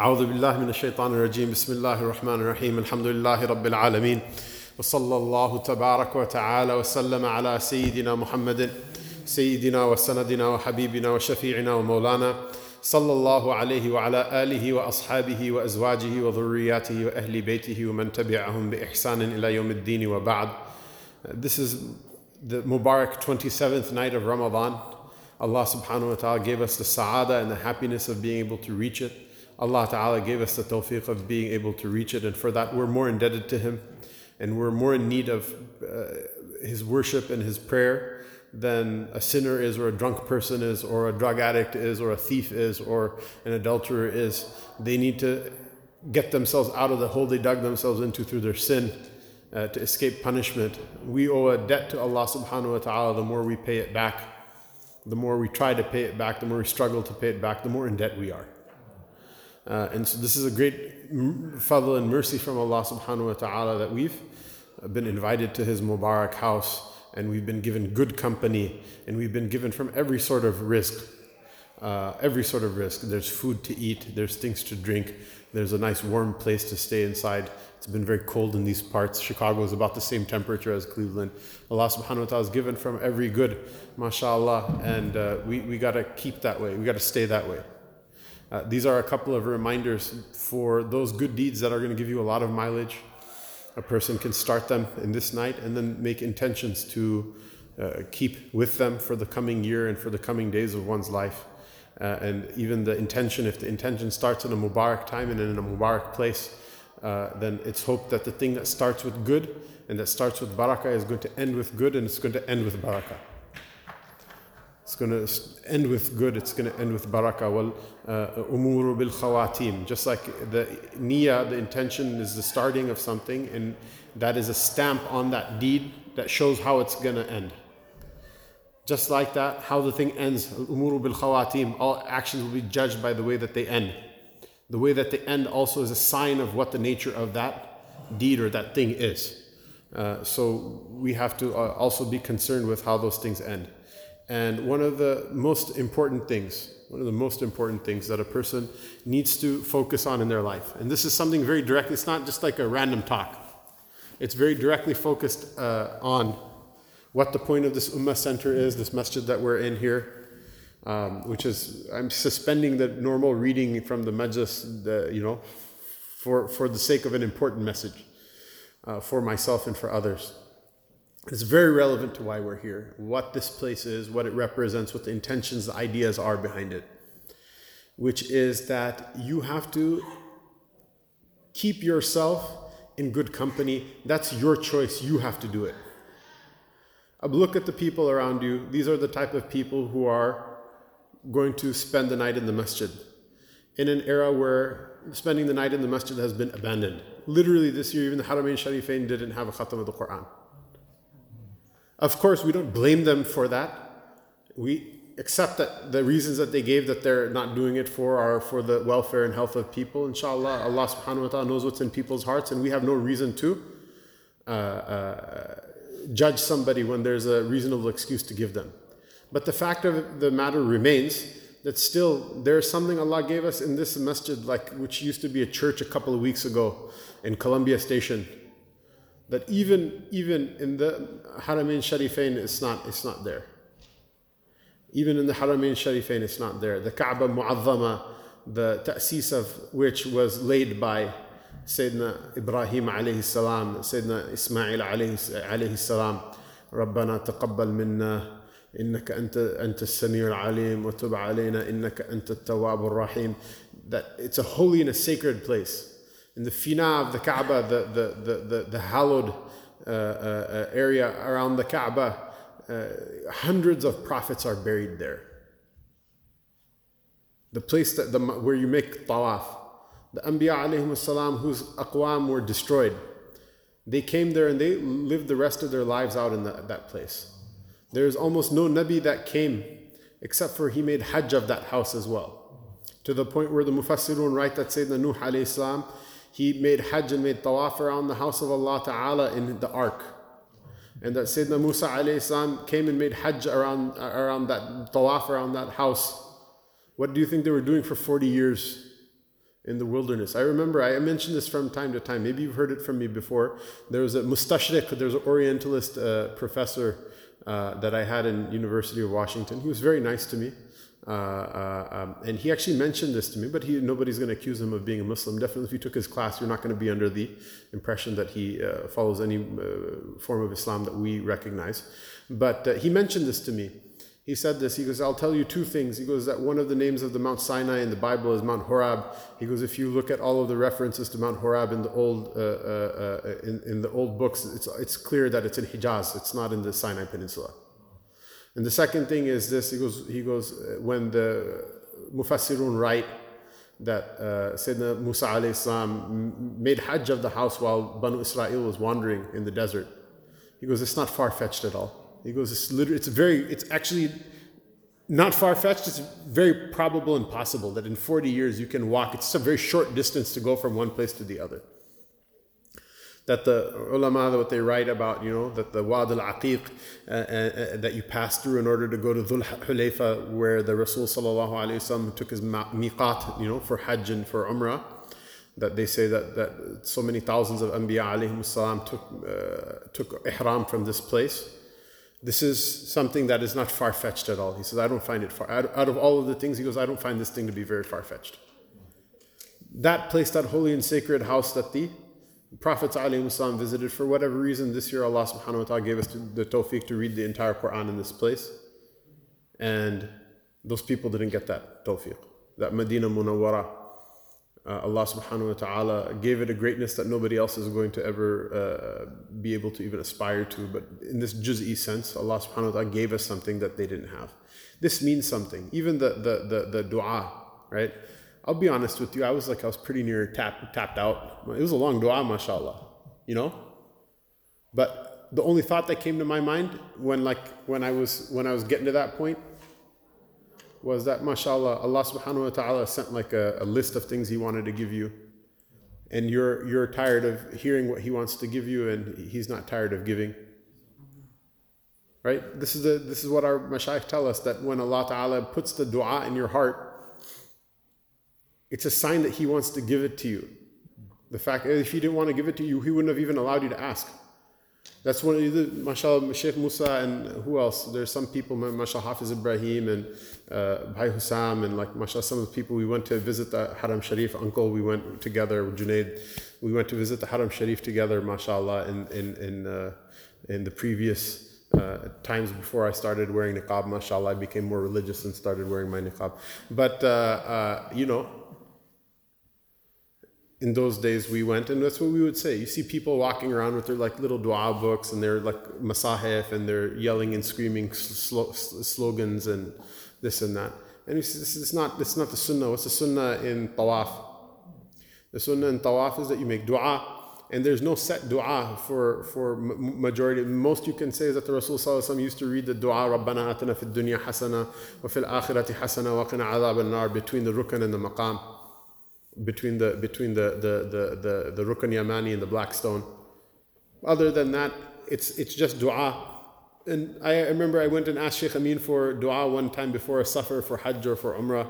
أعوذ بالله من الشيطان الرجيم بسم الله الرحمن الرحيم الحمد لله رب العالمين وصلى الله تبارك وتعالى وسلم على سيدنا محمد سيدنا وسندنا وحبيبنا وشفيعنا ومولانا صلى الله عليه وعلى آله وأصحابه وأزواجه وذرياته وأهل بيته ومن تبعهم بإحسان إلى يوم الدين وبعد This is the Mubarak 27th night of Ramadan. Allah subhanahu wa ta'ala gave us the sa'ada and the happiness of being able to reach it. Allah ta'ala gave us the tawfiq of being able to reach it, and for that we're more indebted to Him and we're more in need of uh, His worship and His prayer than a sinner is, or a drunk person is, or a drug addict is, or a thief is, or an adulterer is. They need to get themselves out of the hole they dug themselves into through their sin uh, to escape punishment. We owe a debt to Allah subhanahu wa ta'ala the more we pay it back. The more we try to pay it back, the more we struggle to pay it back, the more in debt we are. Uh, and so this is a great fadl and mercy from Allah subhanahu wa ta'ala that we've been invited to His Mubarak house and we've been given good company and we've been given from every sort of rizq. Uh, every sort of rizq. There's food to eat, there's things to drink, there's a nice warm place to stay inside. It's been very cold in these parts. Chicago is about the same temperature as Cleveland. Allah subhanahu wa ta'ala has given from every good, mashallah, and uh, we, we got to keep that way. We got to stay that way. Uh, these are a couple of reminders for those good deeds that are going to give you a lot of mileage. A person can start them in this night and then make intentions to uh, keep with them for the coming year and for the coming days of one's life. Uh, and even the intention, if the intention starts in a Mubarak time and in a Mubarak place, uh, then it's hoped that the thing that starts with good and that starts with barakah is going to end with good and it's going to end with barakah. It's going to end with good, it's going to end with barakah. Well, umuru bil khawatim. Just like the niyyah, the intention is the starting of something, and that is a stamp on that deed that shows how it's going to end. Just like that, how the thing ends, umuru bil khawatim, all actions will be judged by the way that they end. The way that they end also is a sign of what the nature of that deed or that thing is. Uh, so we have to uh, also be concerned with how those things end. And one of the most important things, one of the most important things that a person needs to focus on in their life, and this is something very direct, it's not just like a random talk, it's very directly focused uh, on what the point of this Ummah Center is, this masjid that we're in here, um, which is, I'm suspending the normal reading from the majlis, the, you know, for, for the sake of an important message uh, for myself and for others. It's very relevant to why we're here, what this place is, what it represents, what the intentions, the ideas are behind it. Which is that you have to keep yourself in good company. That's your choice. You have to do it. Look at the people around you. These are the type of people who are going to spend the night in the masjid in an era where spending the night in the masjid has been abandoned. Literally, this year, even the Haramain Sharifain didn't have a khatam of the Quran. Of course, we don't blame them for that. We accept that the reasons that they gave that they're not doing it for are for the welfare and health of people. Inshallah, Allah subhanahu wa ta'ala knows what's in people's hearts, and we have no reason to uh, uh, judge somebody when there's a reasonable excuse to give them. But the fact of the matter remains that still there's something Allah gave us in this masjid, like which used to be a church a couple of weeks ago in Columbia Station that even even in the Haramain Sharifain it's not it's not there. Even in the Haramain Sharifain it's not there. The Kaaba Mu'azzama, the ta'sis of which was laid by Sayyidina Ibrahim alayhi salam, Sayyidina Ismail alayhi, alayhi salam. ربنا تقبل منا إنك أنت أنت السميع العليم وتب علينا إنك أنت التواب الرحيم. That it's a holy and a sacred place in the fina of the Kaaba, the, the, the, the, the hallowed uh, uh, area around the Kaaba, uh, hundreds of prophets are buried there. The place that the, where you make tawaf. The Anbiya alayhim salam, whose aqwam were destroyed, they came there and they lived the rest of their lives out in the, that place. There's almost no Nabi that came except for he made hajj of that house as well. To the point where the Mufassirun write that Sayyidina Nuh alayhi salam, he made hajj and made tawaf around the house of Allah Ta'ala in the ark. And that Sayyidina Musa alayhi came and made hajj around, around that tawaf around that house. What do you think they were doing for 40 years? in the wilderness. I remember I mentioned this from time to time. Maybe you've heard it from me before. There was a mustashriq, there's an Orientalist uh, professor uh, that I had in University of Washington. He was very nice to me. Uh, uh, um, and he actually mentioned this to me, but he, nobody's going to accuse him of being a Muslim. Definitely, if you took his class, you're not going to be under the impression that he uh, follows any uh, form of Islam that we recognize. But uh, he mentioned this to me. He said this. He goes, "I'll tell you two things." He goes that one of the names of the Mount Sinai in the Bible is Mount Horeb. He goes, if you look at all of the references to Mount Horeb in the old in, in the old books, it's it's clear that it's in Hijaz. It's not in the Sinai Peninsula. And the second thing is this he goes, he goes when the Mufassirun write that uh, Sayyidina Musa alayhi salam made Hajj of the house while Banu Israel was wandering in the desert. He goes, it's not far fetched at all. He goes, it's literally, it's very, it's actually not far fetched. It's very probable and possible that in 40 years you can walk. It's a very short distance to go from one place to the other that the ulama, what they write about, you know, that the Wad al Aqiq uh, uh, uh, that you pass through in order to go to Dhul Hulayfa, where the Rasul took his miqat, you know, for Hajj and for Umrah. That they say that, that so many thousands of Anbiya salam took, uh, took ihram from this place. This is something that is not far fetched at all. He says, I don't find it far. Out of all of the things, he goes, I don't find this thing to be very far fetched. That place, that holy and sacred house that the Prophets ﷺ visited for whatever reason. This year, Allah subhanahu wa ta'ala gave us the tawfiq to read the entire Quran in this place. And those people didn't get that tawfiq. That Medina Munawwara, uh, Allah subhanahu wa ta'ala gave it a greatness that nobody else is going to ever uh, be able to even aspire to. But in this juz'i sense, Allah subhanahu wa ta'ala gave us something that they didn't have. This means something. Even the, the, the, the dua, right? I'll be honest with you, I was like, I was pretty near tap, tapped out. It was a long dua, mashallah, you know? But the only thought that came to my mind when like, when I was, when I was getting to that point was that, mashallah, Allah subhanahu wa ta'ala sent like a, a list of things He wanted to give you. And you're, you're tired of hearing what He wants to give you and He's not tired of giving. Right? This is, the, this is what our mashayikh tell us that when Allah Ta'ala puts the dua in your heart, it's a sign that He wants to give it to you. The fact if He didn't want to give it to you, He wouldn't have even allowed you to ask. That's one of the, mashallah, Sheikh Musa and who else? There's some people, mashallah, Hafiz Ibrahim and uh, Bhai Hussam and like, mashallah, some of the people we went to visit the Haram Sharif, uncle, we went together, Junaid, we went to visit the Haram Sharif together, mashallah, in, in, in, uh, in the previous uh, times before I started wearing niqab, mashallah, I became more religious and started wearing my niqab. But, uh, uh, you know, in those days we went and that's what we would say. You see people walking around with their like little dua books and they're like masahif and they're yelling and screaming sl- slogans and this and that. And this is not this is not the sunnah. What's the sunnah in tawaf? The sunnah in tawaf is that you make dua and there's no set dua for for majority. Most you can say is that the rasul used to read the dua rabbana atina fid dunya hasana wa fil akhirati hasana wa qina adhab an-nar between the rukn and the maqam between the between the the the the, the Rukn Yamani and the black stone. Other than that, it's it's just dua. And I remember I went and asked Sheikh Amin for dua one time before a safar for Hajj or for Umrah,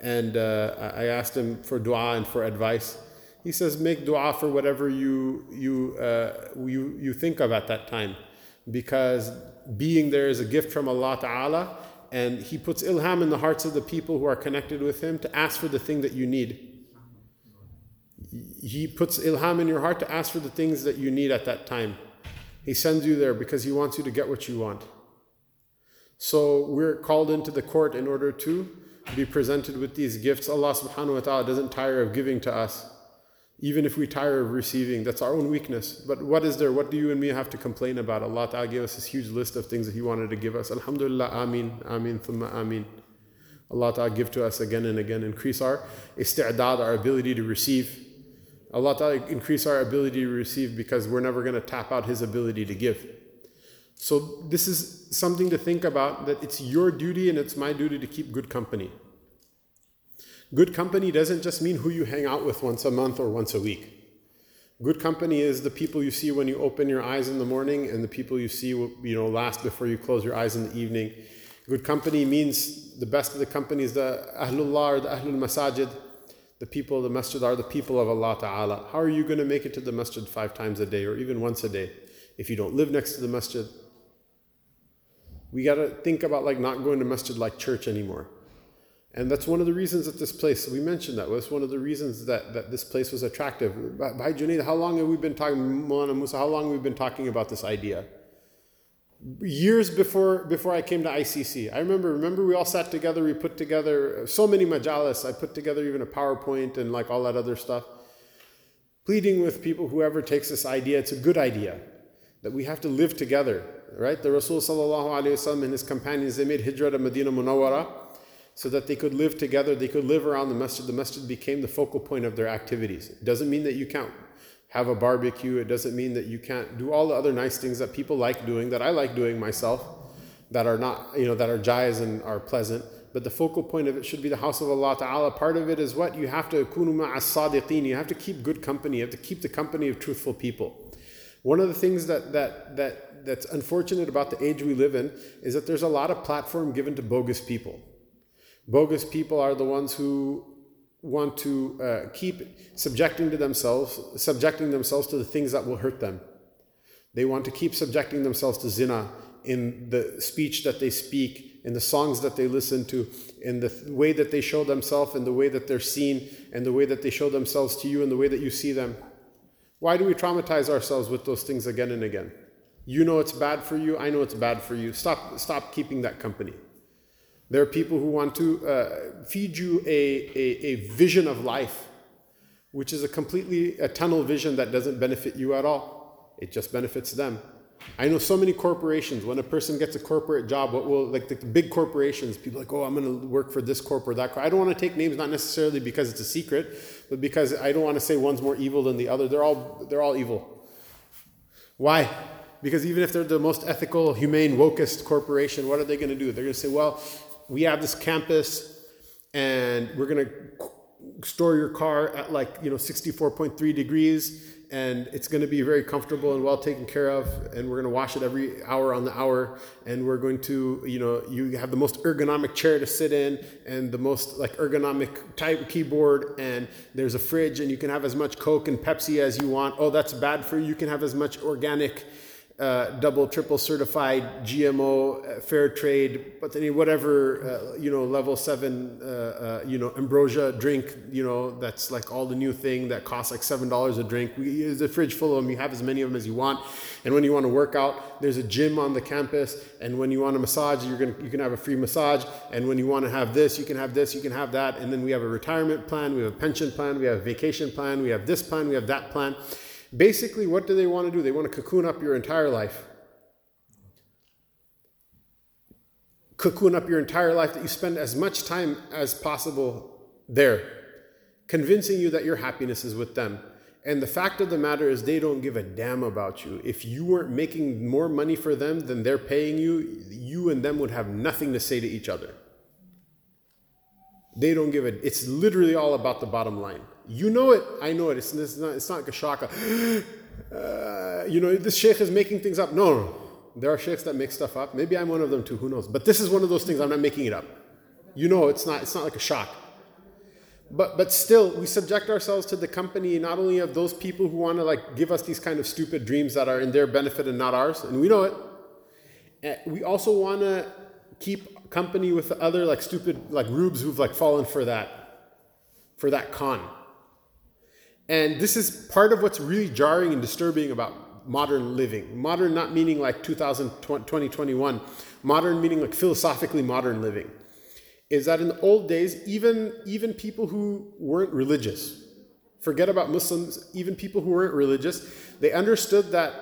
and uh, I asked him for dua and for advice. He says, make dua for whatever you you uh, you you think of at that time, because being there is a gift from Allah Taala, and He puts ilham in the hearts of the people who are connected with Him to ask for the thing that you need. He puts ilham in your heart to ask for the things that you need at that time. He sends you there because He wants you to get what you want. So we're called into the court in order to be presented with these gifts. Allah subhanahu wa ta'ala doesn't tire of giving to us. Even if we tire of receiving, that's our own weakness. But what is there? What do you and me have to complain about? Allah Ta'ala gave us this huge list of things that He wanted to give us. Alhamdulillah, Ameen, Ameen, Thumma Ameen. Allah Ta'ala give to us again and again. Increase our isti'dad, our ability to receive. Allah Ta'ala increase our ability to receive because we're never going to tap out His ability to give. So, this is something to think about that it's your duty and it's my duty to keep good company. Good company doesn't just mean who you hang out with once a month or once a week. Good company is the people you see when you open your eyes in the morning and the people you see you know last before you close your eyes in the evening. Good company means the best of the company is the Ahlullah or the Ahlul Masajid The people of the masjid are the people of Allah Ta'ala. How are you going to make it to the masjid five times a day or even once a day if you don't live next to the masjid? We got to think about like not going to masjid like church anymore. And that's one of the reasons that this place, we mentioned that, was one of the reasons that, that this place was attractive. Bhai Junaid, how long have we been talking, Mulana Musa, how long have we been talking about this idea? Years before before I came to ICC. I remember, remember we all sat together, we put together so many majalis, I put together even a PowerPoint and like all that other stuff. Pleading with people, whoever takes this idea, it's a good idea, that we have to live together, right? The Rasul and his companions, they made hijrah to Medina Munawwara so that they could live together, they could live around the masjid. The masjid became the focal point of their activities. It doesn't mean that you can't have a barbecue, it doesn't mean that you can't do all the other nice things that people like doing, that I like doing myself, that are not, you know, that are jais and are pleasant. But the focal point of it should be the house of Allah Ta'ala. Part of it is what? You have to kunu as sadiqeen. You have to keep good company. You have to keep the company of truthful people. One of the things that that that that's unfortunate about the age we live in is that there's a lot of platform given to bogus people. Bogus people are the ones who want to uh, keep subjecting to themselves, subjecting themselves to the things that will hurt them. They want to keep subjecting themselves to zina in the speech that they speak, in the songs that they listen to, in the th- way that they show themselves, in the way that they're seen, and the way that they show themselves to you, and the way that you see them. Why do we traumatize ourselves with those things again and again? You know it's bad for you, I know it's bad for you. Stop, stop keeping that company. There are people who want to uh, feed you a, a, a, vision of life, which is a completely a tunnel vision that doesn't benefit you at all. It just benefits them. I know so many corporations. When a person gets a corporate job, what will like the, the big corporations? People like, oh, I'm going to work for this corp or that. Corp. I don't want to take names, not necessarily because it's a secret, but because I don't want to say one's more evil than the other. They're all they're all evil. Why? Because even if they're the most ethical, humane, wokest corporation, what are they going to do? They're going to say, well, we have this campus and we're going to store your car at like, you know, 64.3 degrees and it's going to be very comfortable and well taken care of and we're going to wash it every hour on the hour and we're going to you know you have the most ergonomic chair to sit in and the most like ergonomic type keyboard and there's a fridge and you can have as much coke and pepsi as you want. Oh that's bad for you. You can have as much organic uh, double, triple certified GMO, uh, fair trade, but then whatever, uh, you know, level seven, uh, uh, you know, ambrosia drink, you know, that's like all the new thing that costs like $7 a drink. We, there's a fridge full of them. You have as many of them as you want. And when you want to work out, there's a gym on the campus. And when you want a massage, you're gonna, you can have a free massage. And when you want to have this, you can have this, you can have that. And then we have a retirement plan, we have a pension plan, we have a vacation plan, we have this plan, we have that plan. Basically, what do they want to do? They want to cocoon up your entire life. Cocoon up your entire life that you spend as much time as possible there, convincing you that your happiness is with them. And the fact of the matter is, they don't give a damn about you. If you weren't making more money for them than they're paying you, you and them would have nothing to say to each other. They don't give it. It's literally all about the bottom line. You know it. I know it. It's, it's not. It's not like a shaka. Uh, you know, this sheikh is making things up. No, no, there are sheikhs that make stuff up. Maybe I'm one of them too. Who knows? But this is one of those things. I'm not making it up. You know, it's not. It's not like a shock. But but still, we subject ourselves to the company not only of those people who want to like give us these kind of stupid dreams that are in their benefit and not ours, and we know it. Eh, we also want to keep company with the other like stupid like rubes who've like fallen for that for that con. And this is part of what's really jarring and disturbing about modern living. Modern not meaning like 2021, modern meaning like philosophically modern living. Is that in the old days, even, even people who weren't religious, forget about Muslims, even people who weren't religious, they understood that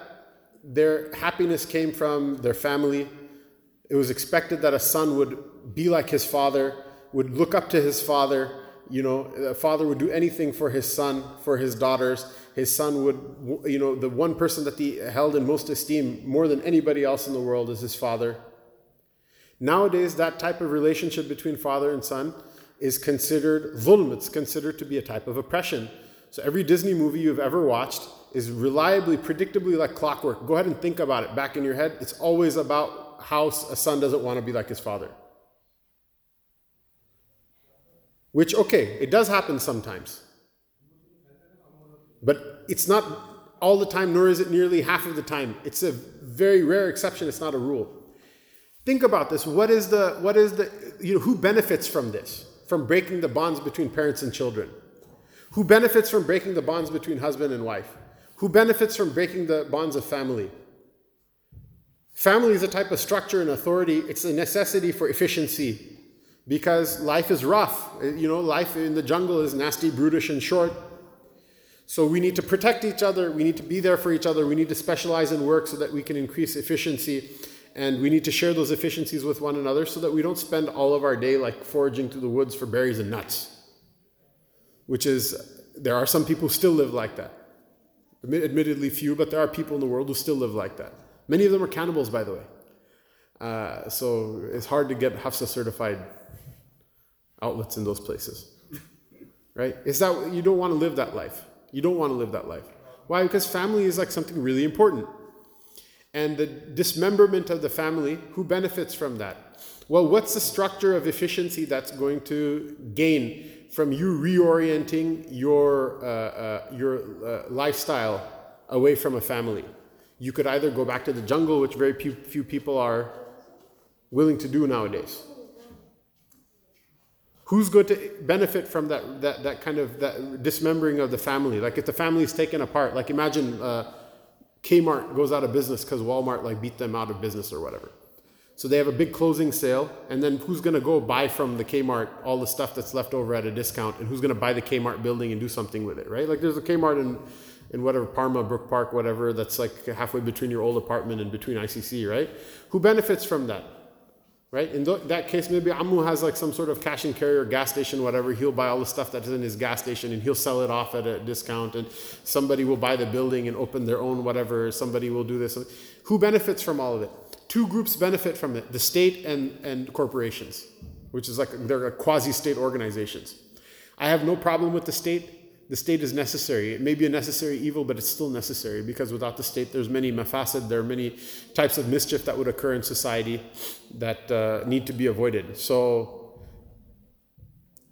their happiness came from their family. It was expected that a son would be like his father, would look up to his father, you know, a father would do anything for his son, for his daughters. His son would, you know, the one person that he held in most esteem more than anybody else in the world is his father. Nowadays, that type of relationship between father and son is considered zulm, it's considered to be a type of oppression. So every Disney movie you've ever watched is reliably, predictably like clockwork. Go ahead and think about it back in your head. It's always about how a son doesn't want to be like his father. Which, okay, it does happen sometimes. But it's not all the time, nor is it nearly half of the time. It's a very rare exception, it's not a rule. Think about this. What is the, what is the, you know, who benefits from this? From breaking the bonds between parents and children? Who benefits from breaking the bonds between husband and wife? Who benefits from breaking the bonds of family? Family is a type of structure and authority. It's a necessity for efficiency because life is rough. You know, life in the jungle is nasty, brutish, and short. So we need to protect each other. We need to be there for each other. We need to specialize in work so that we can increase efficiency. And we need to share those efficiencies with one another so that we don't spend all of our day like foraging through the woods for berries and nuts. Which is, there are some people who still live like that. Admittedly few, but there are people in the world who still live like that. Many of them are cannibals, by the way. Uh, so it's hard to get Hafsa certified outlets in those places. Right? Is that you don't want to live that life. You don't want to live that life. Why? Because family is like something really important and the dismemberment of the family, who benefits from that? Well, what's the structure of efficiency that's going to gain from you reorienting your, uh, uh, your uh, lifestyle away from a family? You could either go back to the jungle, which very few, few people are willing to do nowadays. Who's going to benefit from that, that, that kind of that dismembering of the family? Like if the family's taken apart, like imagine uh, Kmart goes out of business because Walmart like beat them out of business or whatever. So they have a big closing sale, and then who's going to go buy from the Kmart all the stuff that's left over at a discount, and who's going to buy the Kmart building and do something with it, right? Like there's a Kmart in in whatever Parma, Brook Park, whatever that's like halfway between your old apartment and between ICC, right? Who benefits from that? Right? In th- that case, maybe Ammu has like some sort of cash and carry or gas station, whatever. He'll buy all the stuff that's in his gas station and he'll sell it off at a discount. And somebody will buy the building and open their own whatever. Somebody will do this. Who benefits from all of it? Two groups benefit from it: the state and and corporations, which is like they're quasi-state organizations. I have no problem with the state the state is necessary. It may be a necessary evil, but it's still necessary because without the state, there's many mafasid, there are many types of mischief that would occur in society that uh, need to be avoided. So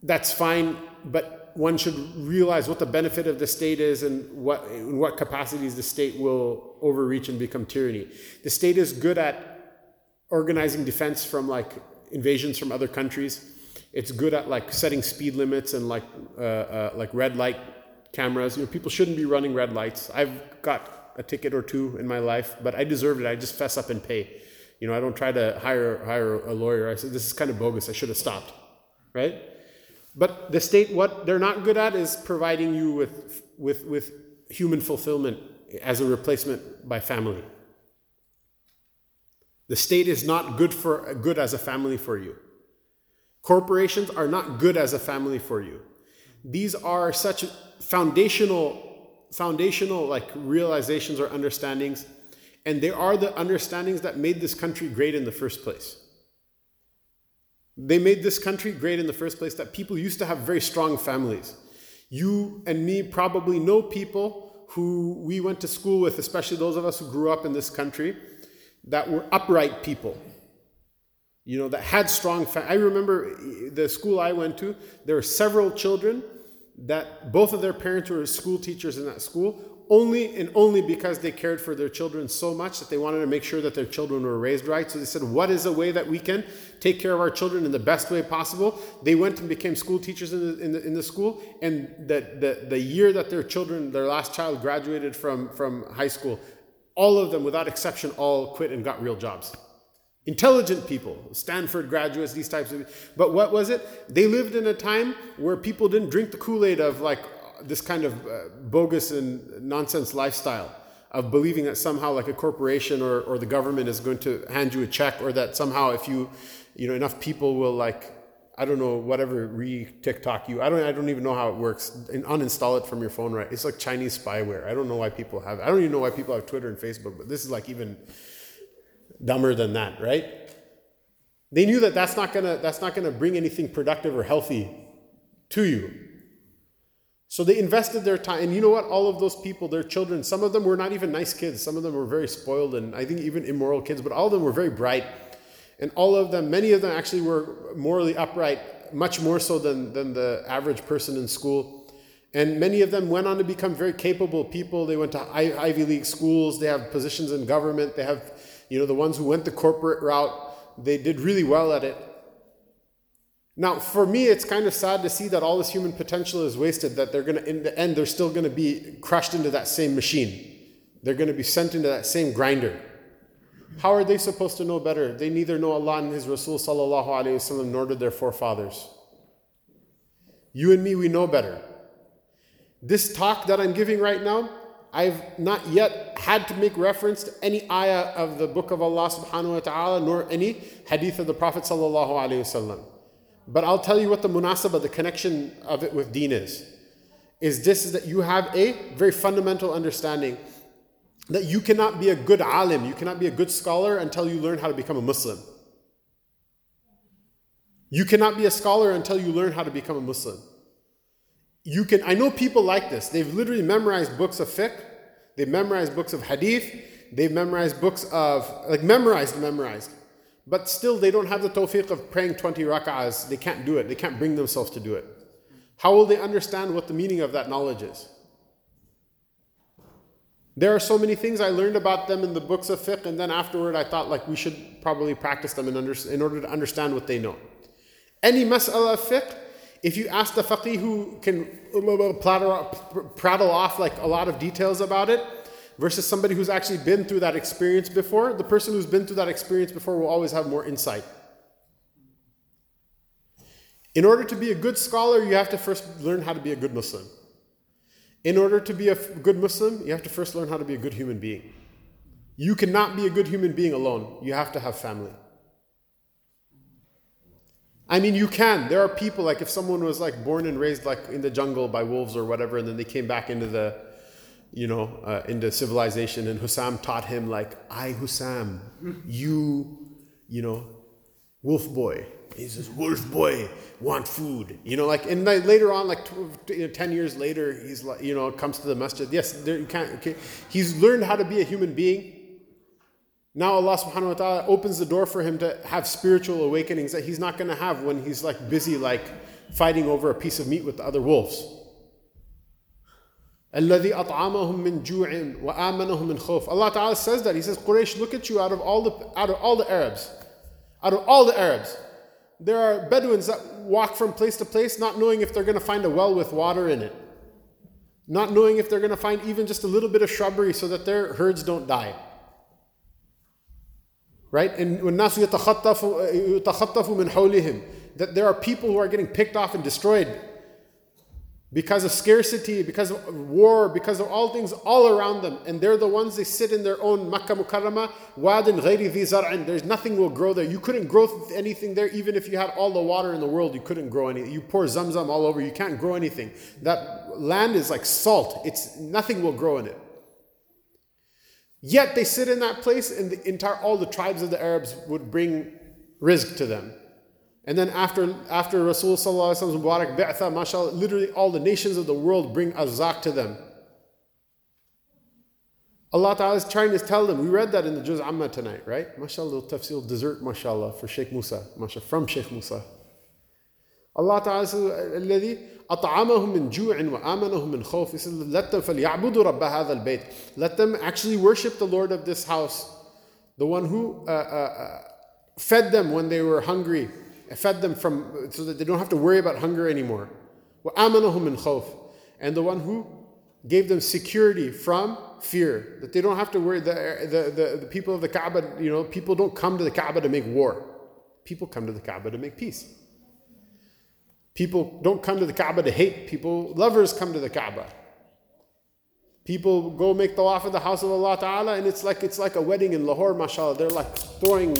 that's fine, but one should realize what the benefit of the state is and what in what capacities the state will overreach and become tyranny. The state is good at organizing defense from like invasions from other countries it's good at like setting speed limits and like uh, uh, like red light cameras. You know, people shouldn't be running red lights. I've got a ticket or two in my life, but I deserved it. I just fess up and pay. You know, I don't try to hire hire a lawyer. I said this is kind of bogus. I should have stopped, right? But the state, what they're not good at is providing you with with with human fulfillment as a replacement by family. The state is not good for good as a family for you. Corporations are not good as a family for you. These are such foundational foundational like realizations or understandings and they are the understandings that made this country great in the first place. They made this country great in the first place that people used to have very strong families. You and me probably know people who we went to school with, especially those of us who grew up in this country, that were upright people you know, that had strong. I remember eh, the school I went to. There were several children that both of their parents were school teachers in that school, only and only because they cared for their children so much that they wanted to make sure that their children were raised right. So they said, "What is a way that we can take care of our children in the best way possible?" They went and became school teachers in the in the, in the school, and the, the the year that their children, their last child, graduated from from high school, all of them, without exception, all quit and got real jobs. Intelligent people, Stanford graduates, these types of. But what was it? They lived in a time where people didn't drink the Kool Aid of like this kind of uh, bogus and nonsense lifestyle of believing that somehow like a corporation or, or the government is going to hand you a check or that somehow if you, you know, enough people will like I don't know, whatever re TikTok you. I don't. I don't even know how it works. And uninstall it from your phone, right? It's like Chinese spyware. I don't know why people have. I don't even know why people have Twitter and Facebook. But this is like even dumber than that, right? They knew that that's not gonna that's not gonna bring anything productive or healthy to you. So they invested their time, and you know what? All of those people, their children, some of them were not even nice kids. Some of them were very spoiled, and I think even immoral kids. But all of them were very bright, and all of them, many of them actually were morally upright much more so than, than the average person in school. And many of them went on to become very capable people. They went to Ivy League schools. They have positions in government. They have, you know, the ones who went the corporate route. They did really well at it. Now, for me, it's kind of sad to see that all this human potential is wasted, that they're going to, in the end, they're still going to be crushed into that same machine. They're going to be sent into that same grinder. How are they supposed to know better? They neither know Allah and His Rasul sallallahu alayhi wasallam nor did their forefathers. You and me, we know better. This talk that I'm giving right now, I've not yet had to make reference to any ayah of the book of Allah subhanahu wa ta'ala nor any hadith of the Prophet sallallahu alayhi wasallam. But I'll tell you what the munasabah, the connection of it with deen is. Is this is that you have a very fundamental understanding that you cannot be a good alim, you cannot be a good scholar until you learn how to become a Muslim. You cannot be a scholar until you learn how to become a Muslim. You can I know people like this. They've literally memorized books of fiqh, they've memorized books of hadith, they've memorized books of like memorized, memorized. But still they don't have the tawfiq of praying 20 rak'ahs. They can't do it. They can't bring themselves to do it. How will they understand what the meaning of that knowledge is? There are so many things I learned about them in the books of fiqh, and then afterward I thought like we should probably practice them in, under, in order to understand what they know. Any mas'ala of fiqh, if you ask the faqih who can uh, uh, uh, prattle off like a lot of details about it, versus somebody who's actually been through that experience before, the person who's been through that experience before will always have more insight. In order to be a good scholar, you have to first learn how to be a good Muslim. In order to be a good Muslim, you have to first learn how to be a good human being. You cannot be a good human being alone. You have to have family. I mean, you can. There are people like if someone was like born and raised like in the jungle by wolves or whatever, and then they came back into the, you know, uh, into civilization, and Hussam taught him like, "I Hussam, you, you know, wolf boy." He says, "Wolf boy, want food." You know, like and like later on, like you know, ten years later, he's like, you know, comes to the masjid. Yes, there, you can't. Okay. He's learned how to be a human being. Now Allah Subhanahu wa Taala opens the door for him to have spiritual awakenings that he's not going to have when he's like busy like fighting over a piece of meat with the other wolves. الذي أطعمهم من جوع وآمنهم من خوف. Allah Ta'ala says that. He says, Quraysh, look at you out of all the out of all the Arabs. Out of all the Arabs there are Bedouins that walk from place to place not knowing if they're going to find a well with water in it, not knowing if they're going to find even just a little bit of shrubbery so that their herds don't die. Right? And وَالنَّاسُ يَتَخَطَّفُ مِنْ حَوْلِهِمْ That there are people who are getting picked off and destroyed because of scarcity, because of war, because of all things all around them. And they're the ones, they sit in their own Makkah Mukarramah, wadin ghayri dhi zar'in. There's nothing will grow there. You couldn't grow anything there, even if you had all the water in the world, you couldn't grow anything. You pour zamzam all over, you can't grow anything. That land is like salt. It's nothing will grow in it. Yet they sit in that place, and the entire all the tribes of the Arabs would bring rizq to them. And then after after Rasul Mubarak Bi'tha, mashallah, literally all the nations of the world bring arzaq to them. Allah Ta'ala is trying to tell them, we read that in the Juz Amma tonight, right? MashaAllah, tafsir dessert, mashallah, for Sheikh Musa, mashallah, from Sheikh Musa. Allah Ta'ala says, الذي أطعمهم من جوع وآمنهم من خوف. He says, let them فليعبدوا رب هذا البيت. Let them actually worship the Lord of this house, the one who uh, uh, uh fed them when they were hungry fed them from so that they don't have to worry about hunger anymore. And the one who gave them security from fear, that they don't have to worry. The, the, the, the people of the Kaaba, you know, people don't come to the Kaaba to make war. People come to the Kaaba to make peace. People don't come to the Kaaba to hate. People, lovers come to the Kaaba. People go make tawaf at the house of Allah Ta'ala, and it's like it's like a wedding in Lahore, mashallah. They're like throwing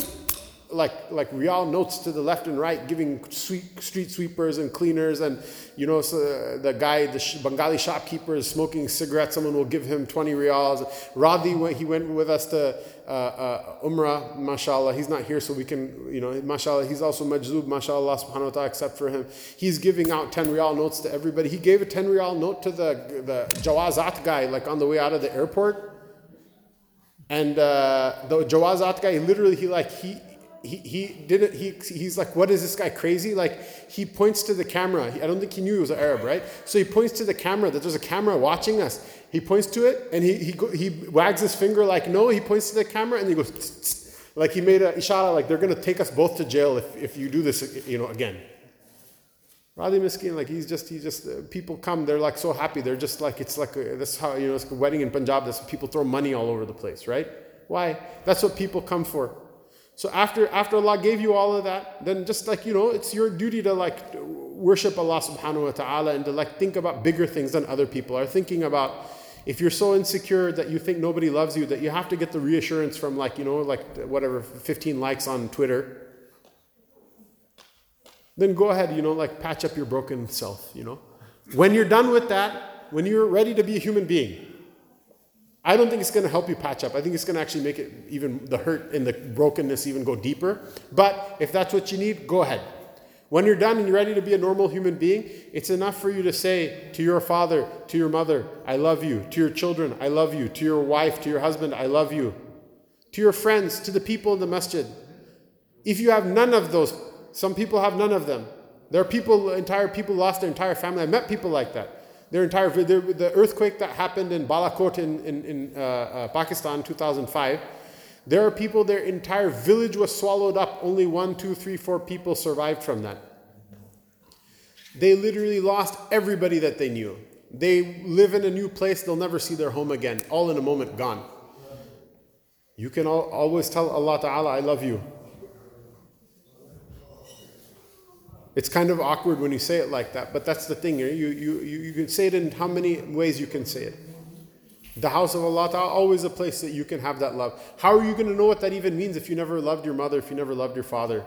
like like real notes to the left and right, giving sweet, street sweepers and cleaners, and you know so the guy, the Bengali shopkeeper is smoking cigarettes. Someone will give him twenty riyals. Radhi, he went with us to uh, uh, Umrah, mashallah. He's not here, so we can, you know, mashallah. He's also majzub, mashallah, subhanahu wa ta'ala, except for him. He's giving out 10 riyal notes to everybody. He gave a 10 riyal note to the, the Jawazat guy, like on the way out of the airport. And uh, the Jawazat guy, literally, he like, he, he, he didn't he he's like what is this guy crazy like he points to the camera i don't think he knew he was an arab right so he points to the camera that there's a camera watching us he points to it and he he, he wags his finger like no he points to the camera and he goes tss, tss, like he made a ishara like they're going to take us both to jail if, if you do this you know again Radi Miskin, like he's just, he just, uh, people come, they're like so happy. They're just like, it's like, a, this how, you know, it's a wedding in Punjab, this, people throw money all over the place, right? Why? That's what people come for. So after after Allah gave you all of that, then just like you know, it's your duty to like worship Allah subhanahu wa ta'ala and to like think about bigger things than other people are thinking about. If you're so insecure that you think nobody loves you, that you have to get the reassurance from like, you know, like whatever, 15 likes on Twitter, then go ahead, you know, like patch up your broken self, you know. When you're done with that, when you're ready to be a human being, I don't think it's going to help you patch up. I think it's going to actually make it even the hurt and the brokenness even go deeper. But if that's what you need, go ahead. When you're done and you're ready to be a normal human being, it's enough for you to say to your father, to your mother, I love you. To your children, I love you. To your wife, to your husband, I love you. To your friends, to the people in the masjid. If you have none of those, some people have none of them. There are people, entire people lost their entire family. I met people like that their entire the earthquake that happened in Balakot in, in, in uh, uh, Pakistan 2005 there are people their entire village was swallowed up. Only one two three four people survived from that. They literally lost everybody that they knew. They live in a new place they'll never see their home again. All in a moment gone. You can always tell allah ta'ala i love you It's kind of awkward when you say it like that, but that's the thing. You, you, you, you can say it in how many ways you can say it. The house of Allah Ta'ala, always a place that you can have that love. How are you going to know what that even means if you never loved your mother, if you never loved your father?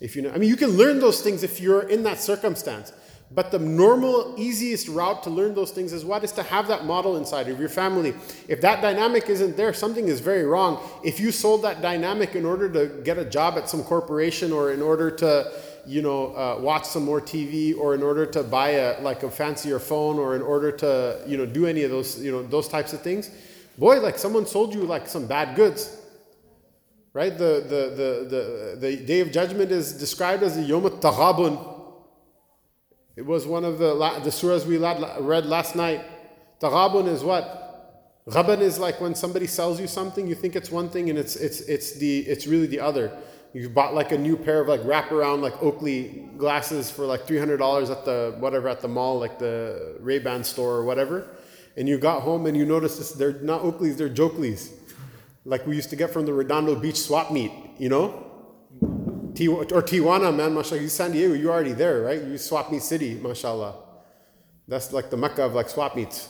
If you know, I mean, you can learn those things if you're in that circumstance. But the normal, easiest route to learn those things is what? Is to have that model inside of your family. If that dynamic isn't there, something is very wrong. If you sold that dynamic in order to get a job at some corporation or in order to you know, uh, watch some more TV or in order to buy a like a fancier phone or in order to you know do any of those you know those types of things, boy, like someone sold you like some bad goods, right? The the the the, the day of judgment is described as the Yom Taghabun. It was one of the the surahs we read last night. Taghabun is what? Ghaban is like when somebody sells you something, you think it's one thing and it's it's it's the it's really the other you bought like a new pair of like wraparound like Oakley glasses for like three hundred dollars at the whatever at the mall, like the Ray Ban store or whatever, and you got home and you noticed this, they're not Oakleys, they're Jokleys, like we used to get from the Redondo Beach swap meet, you know. T- or Tijuana, man, mashallah. You San Diego, you're already there, right? You swap meet city, mashallah. That's like the mecca of like swap meets.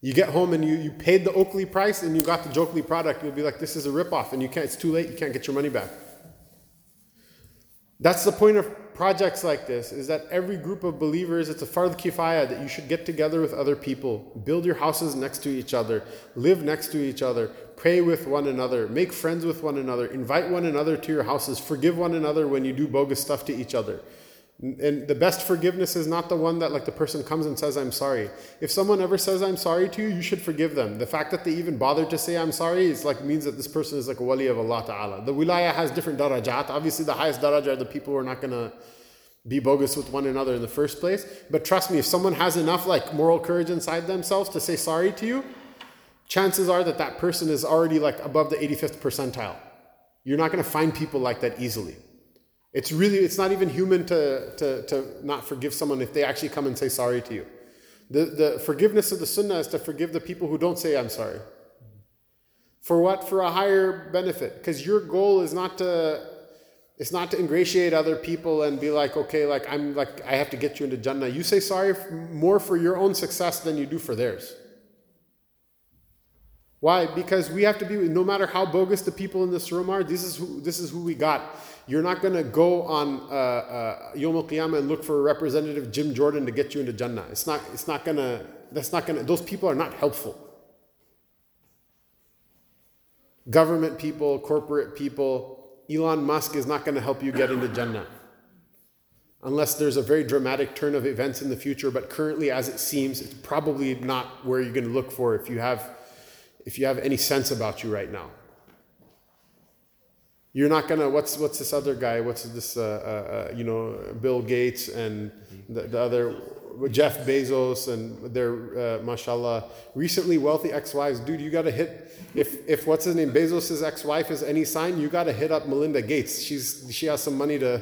You get home and you, you paid the Oakley price and you got the Jokely product, you'll be like, this is a ripoff, and you can't, it's too late, you can't get your money back. That's the point of projects like this, is that every group of believers, it's a fard kifaya that you should get together with other people, build your houses next to each other, live next to each other, pray with one another, make friends with one another, invite one another to your houses, forgive one another when you do bogus stuff to each other. And the best forgiveness is not the one that like the person comes and says I'm sorry. If someone ever says I'm sorry to you, you should forgive them. The fact that they even bother to say I'm sorry is like means that this person is like a wali of Allah Ta'ala. The wilaya has different darajat. Obviously the highest darajat are the people who are not gonna be bogus with one another in the first place. But trust me, if someone has enough like moral courage inside themselves to say sorry to you, chances are that that person is already like above the 85th percentile. You're not gonna find people like that easily. It's really, it's not even human to, to, to not forgive someone if they actually come and say sorry to you. The, the forgiveness of the sunnah is to forgive the people who don't say, I'm sorry. For what? For a higher benefit. Because your goal is not to, it's not to ingratiate other people and be like, okay, like I'm like, I have to get you into Jannah. You say sorry more for your own success than you do for theirs. Why? Because we have to be, no matter how bogus the people in this room are, this is who, this is who we got. You're not going to go on uh, uh, Yom Al Qiyamah and look for a representative Jim Jordan to get you into Jannah. It's not, it's not going to, that's not going to, those people are not helpful. Government people, corporate people, Elon Musk is not going to help you get into Jannah. Unless there's a very dramatic turn of events in the future, but currently, as it seems, it's probably not where you're going to look for if you have, if you have any sense about you right now. You're not gonna. What's what's this other guy? What's this? Uh, uh, uh, you know, Bill Gates and the, the other Jeff Bezos and their uh, mashallah recently wealthy ex-wives. Dude, you gotta hit. If if what's his name Bezos's ex-wife is any sign, you gotta hit up Melinda Gates. She's she has some money to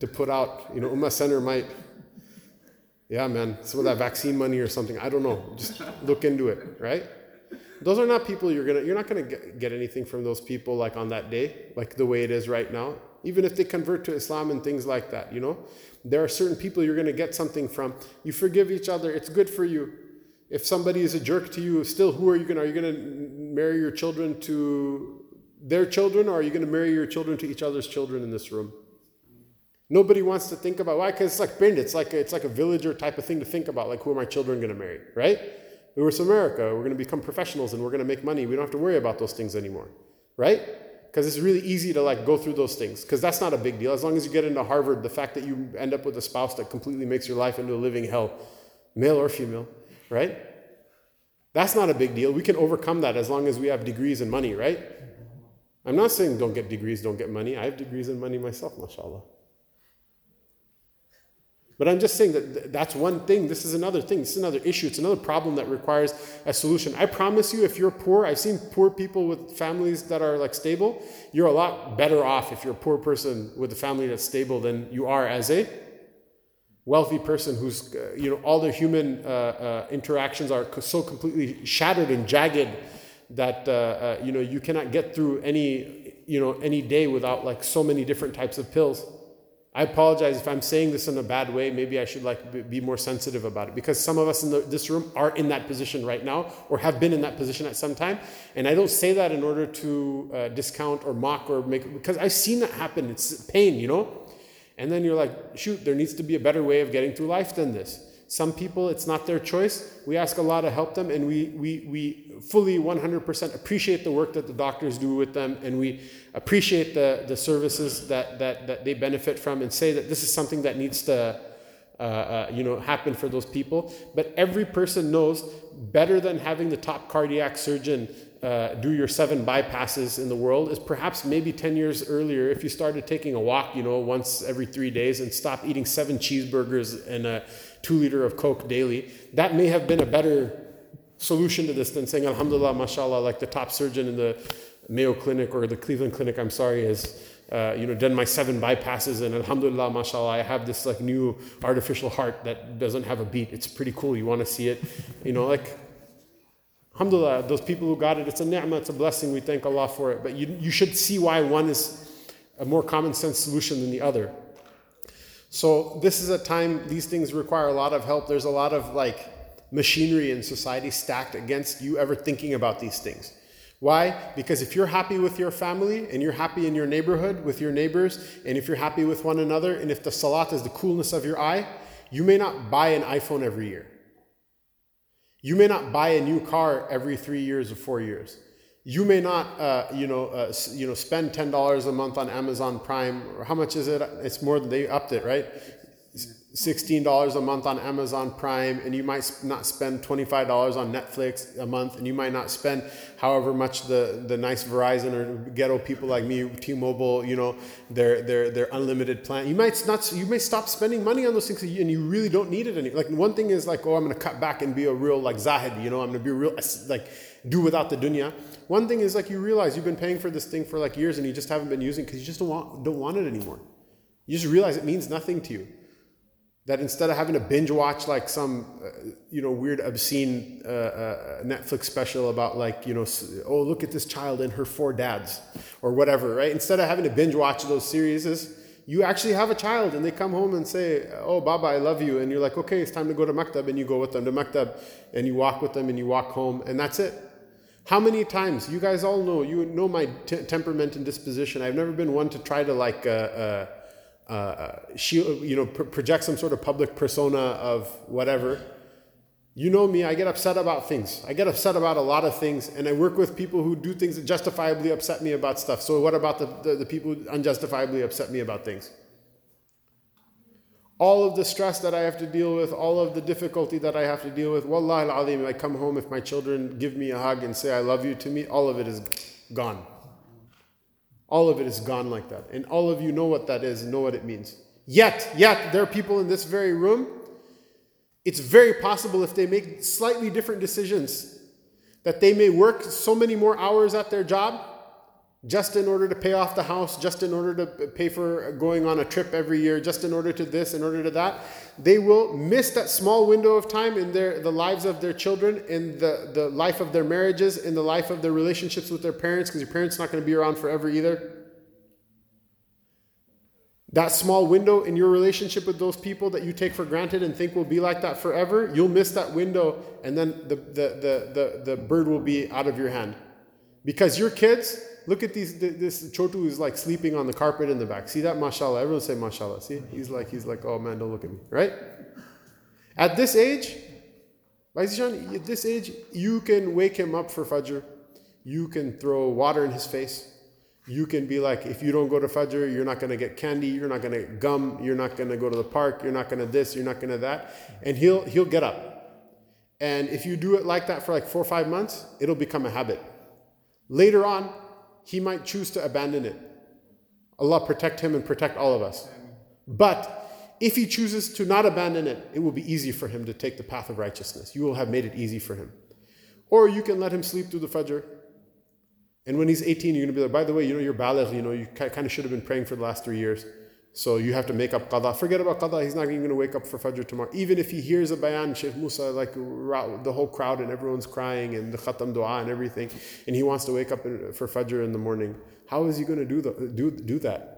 to put out. You know, Ummah Center might. Yeah, man, some of that vaccine money or something. I don't know. Just look into it, right? Those are not people you're gonna you're not gonna get, anything from those people like on that day like the way it is right now. Even if they convert to islam and things like that you know? There are certain people you're gonna get something from. You forgive each other it's good for you. If somebody is a jerk to you still who are you gonna are you gonna marry your children to their children or are you gonna marry your children to each other's children in this room? Nobody wants to think about why, because it's like Bind, it's like it's like a villager type of thing to think about, like who are my children going to marry, right? We to America, we're going to become professionals and we're going to make money. We don't have to worry about those things anymore, right? Because it's really easy to like go through those things. Because that's not a big deal. As long as you get into Harvard, the fact that you end up with a spouse that completely makes your life into a living hell, male or female, right? That's not a big deal. We can overcome that as long as we have degrees and money, right? I'm not saying don't get degrees, don't get money. I have degrees and money myself, mashallah. But I'm just saying that that's one thing. This is another thing. This is another issue. It's another problem that requires a solution. I promise you, if you're poor, I've seen poor people with families that are like stable. You're a lot better off if you're a poor person with a family that's stable than you are as a wealthy person who's, uh, you know, all their human uh, uh, interactions are so completely shattered and jagged that, uh, uh, you know, you cannot get through any, you know, any day without like so many different types of pills. I apologize if I'm saying this in a bad way. Maybe I should like be more sensitive about it because some of us in the, this room are in that position right now or have been in that position at some time. And I don't say that in order to uh, discount or mock or make because I've seen that happen. It's pain, you know. And then you're like, shoot, there needs to be a better way of getting through life than this. Some people, it's not their choice. We ask Allah to help them, and we, we, we fully 100% appreciate the work that the doctors do with them, and we appreciate the, the services that, that, that they benefit from, and say that this is something that needs to uh, uh, you know, happen for those people. But every person knows better than having the top cardiac surgeon uh, do your seven bypasses in the world is perhaps maybe 10 years earlier if you started taking a walk, you know, once every three days and stop eating seven cheeseburgers and a two liter of Coke daily. That may have been a better solution to this than saying, Alhamdulillah, mashallah, like the top surgeon in the Mayo Clinic or the Cleveland Clinic, I'm sorry, has uh, you know, done my seven bypasses and alhamdulillah, mashallah, I have this like new artificial heart that doesn't have a beat. It's pretty cool. You want to see it? You know, like, alhamdulillah, those people who got it, it's a ni'mah, it's a blessing. We thank Allah for it. But you, you should see why one is a more common sense solution than the other. So this is a time, these things require a lot of help. There's a lot of like machinery in society stacked against you ever thinking about these things. Why? Because if you're happy with your family and you're happy in your neighborhood with your neighbors, and if you're happy with one another, and if the salat is the coolness of your eye, you may not buy an iPhone every year. You may not buy a new car every three years or four years. You may not, uh, you know, uh, you know, spend ten dollars a month on Amazon Prime. Or how much is it? It's more than they upped it, right? $16 a month on Amazon Prime, and you might not spend $25 on Netflix a month, and you might not spend however much the, the nice Verizon or ghetto people like me, T-Mobile, you know, their, their, their unlimited plan. You might not, you may stop spending money on those things and you really don't need it anymore. Like one thing is like, oh, I'm going to cut back and be a real like Zahid, you know, I'm going to be real, like do without the dunya. One thing is like you realize you've been paying for this thing for like years and you just haven't been using because you just don't want, don't want it anymore. You just realize it means nothing to you. That instead of having to binge watch like some uh, you know weird obscene uh, uh, netflix special about like you know oh look at this child and her four dads or whatever right? Instead of having to binge watch those series you actually have a child and they come home and say oh baba i love you. And you're like okay it's time to go to maktab and you go with them to maktab and you walk with them and you walk home and that's it how many times you guys all know you know my t- temperament and disposition i've never been one to try to like uh, uh, uh, she, you know, pr- project some sort of public persona of whatever. You know me, I get upset about things. I get upset about a lot of things, and I work with people who do things that justifiably upset me about stuff. So, what about the, the, the people who unjustifiably upset me about things? All of the stress that I have to deal with, all of the difficulty that I have to deal with, Wallah al I come home, if my children give me a hug and say, I love you to me, all of it is gone. All of it is gone like that. And all of you know what that is and know what it means. Yet, yet, there are people in this very room. It's very possible if they make slightly different decisions that they may work so many more hours at their job just in order to pay off the house, just in order to pay for going on a trip every year, just in order to this, in order to that, they will miss that small window of time in their the lives of their children, in the, the life of their marriages, in the life of their relationships with their parents, because your parents not going to be around forever either. That small window in your relationship with those people that you take for granted and think will be like that forever, you'll miss that window, and then the, the, the, the, the bird will be out of your hand. Because your kids, look at these. This Chotu is like sleeping on the carpet in the back. See that? Mashallah. Everyone say Mashallah. See, he's like he's like, oh man, don't look at me. Right? At this age, at this age, you can wake him up for Fajr. You can throw water in his face. You can be like, if you don't go to Fajr, you're not going to get candy. You're not going to get gum. You're not going to go to the park. You're not going to this. You're not going to that. And he'll he'll get up. And if you do it like that for like four or five months, it'll become a habit. Later on, he might choose to abandon it. Allah protect him and protect all of us. But if he chooses to not abandon it, it will be easy for him to take the path of righteousness. You will have made it easy for him. Or you can let him sleep through the Fajr. And when he's 18, you're going to be like, by the way, you know, you're baligh, you know, you kind of should have been praying for the last three years. So you have to make up qada. Forget about qada. He's not even going to wake up for Fajr tomorrow. Even if he hears a bayan, Sheikh Musa, like the whole crowd and everyone's crying and the khatam dua and everything, and he wants to wake up for Fajr in the morning, how is he going to do, the, do, do that?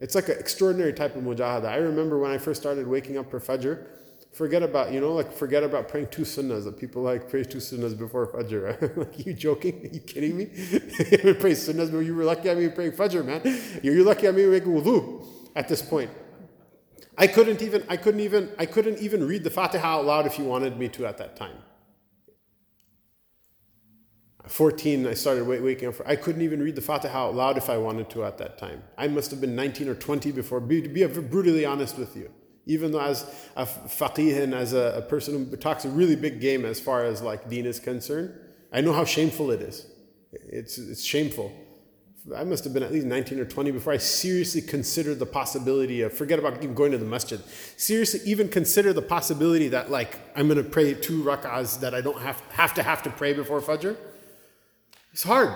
It's like an extraordinary type of mujahada. I remember when I first started waking up for Fajr, forget about, you know, like forget about praying two sunnahs. That people like pray two sunnahs before Fajr. like, you joking? Are you kidding me? you pray sunnahs, but you were lucky I'm even praying Fajr, man. You're lucky I'm even making wudu at this point. I couldn't even I couldn't even I couldn't even read the Fatiha out loud if you wanted me to at that time. 14, I started waking up. For, I couldn't even read the Fatiha out loud if I wanted to at that time. I must have been 19 or 20 before, be, to be brutally honest with you. Even though as a faqih and as a, a person who talks a really big game as far as like deen is concerned, I know how shameful it is. It's, it's shameful. I must have been at least 19 or 20 before I seriously considered the possibility of, forget about even going to the masjid, seriously even consider the possibility that like I'm going to pray two rak'ahs that I don't have, have to have to pray before Fajr. It's hard.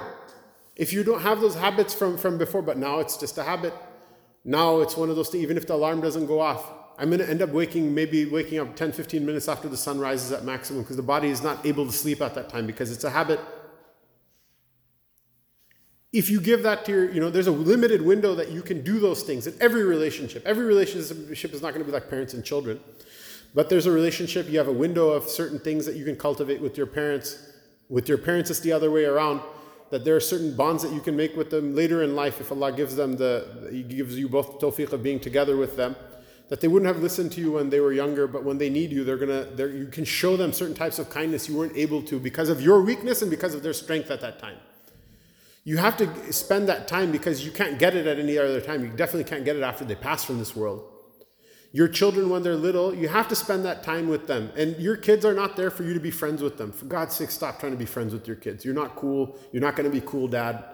If you don't have those habits from, from before, but now it's just a habit. Now it's one of those things, even if the alarm doesn't go off, I'm going to end up waking, maybe waking up 10, 15 minutes after the sun rises at maximum because the body is not able to sleep at that time because it's a habit if you give that to your, you know, there's a limited window that you can do those things in every relationship. Every relationship is not going to be like parents and children, but there's a relationship. You have a window of certain things that you can cultivate with your parents. With your parents, it's the other way around. That there are certain bonds that you can make with them later in life if Allah gives them the, He gives you both tawfiq of being together with them. That they wouldn't have listened to you when they were younger, but when they need you, they're gonna, they're, you can show them certain types of kindness you weren't able to because of your weakness and because of their strength at that time. You have to spend that time because you can't get it at any other time. You definitely can't get it after they pass from this world. Your children, when they're little, you have to spend that time with them. And your kids are not there for you to be friends with them. For God's sake, stop trying to be friends with your kids. You're not cool. You're not going to be cool, dad.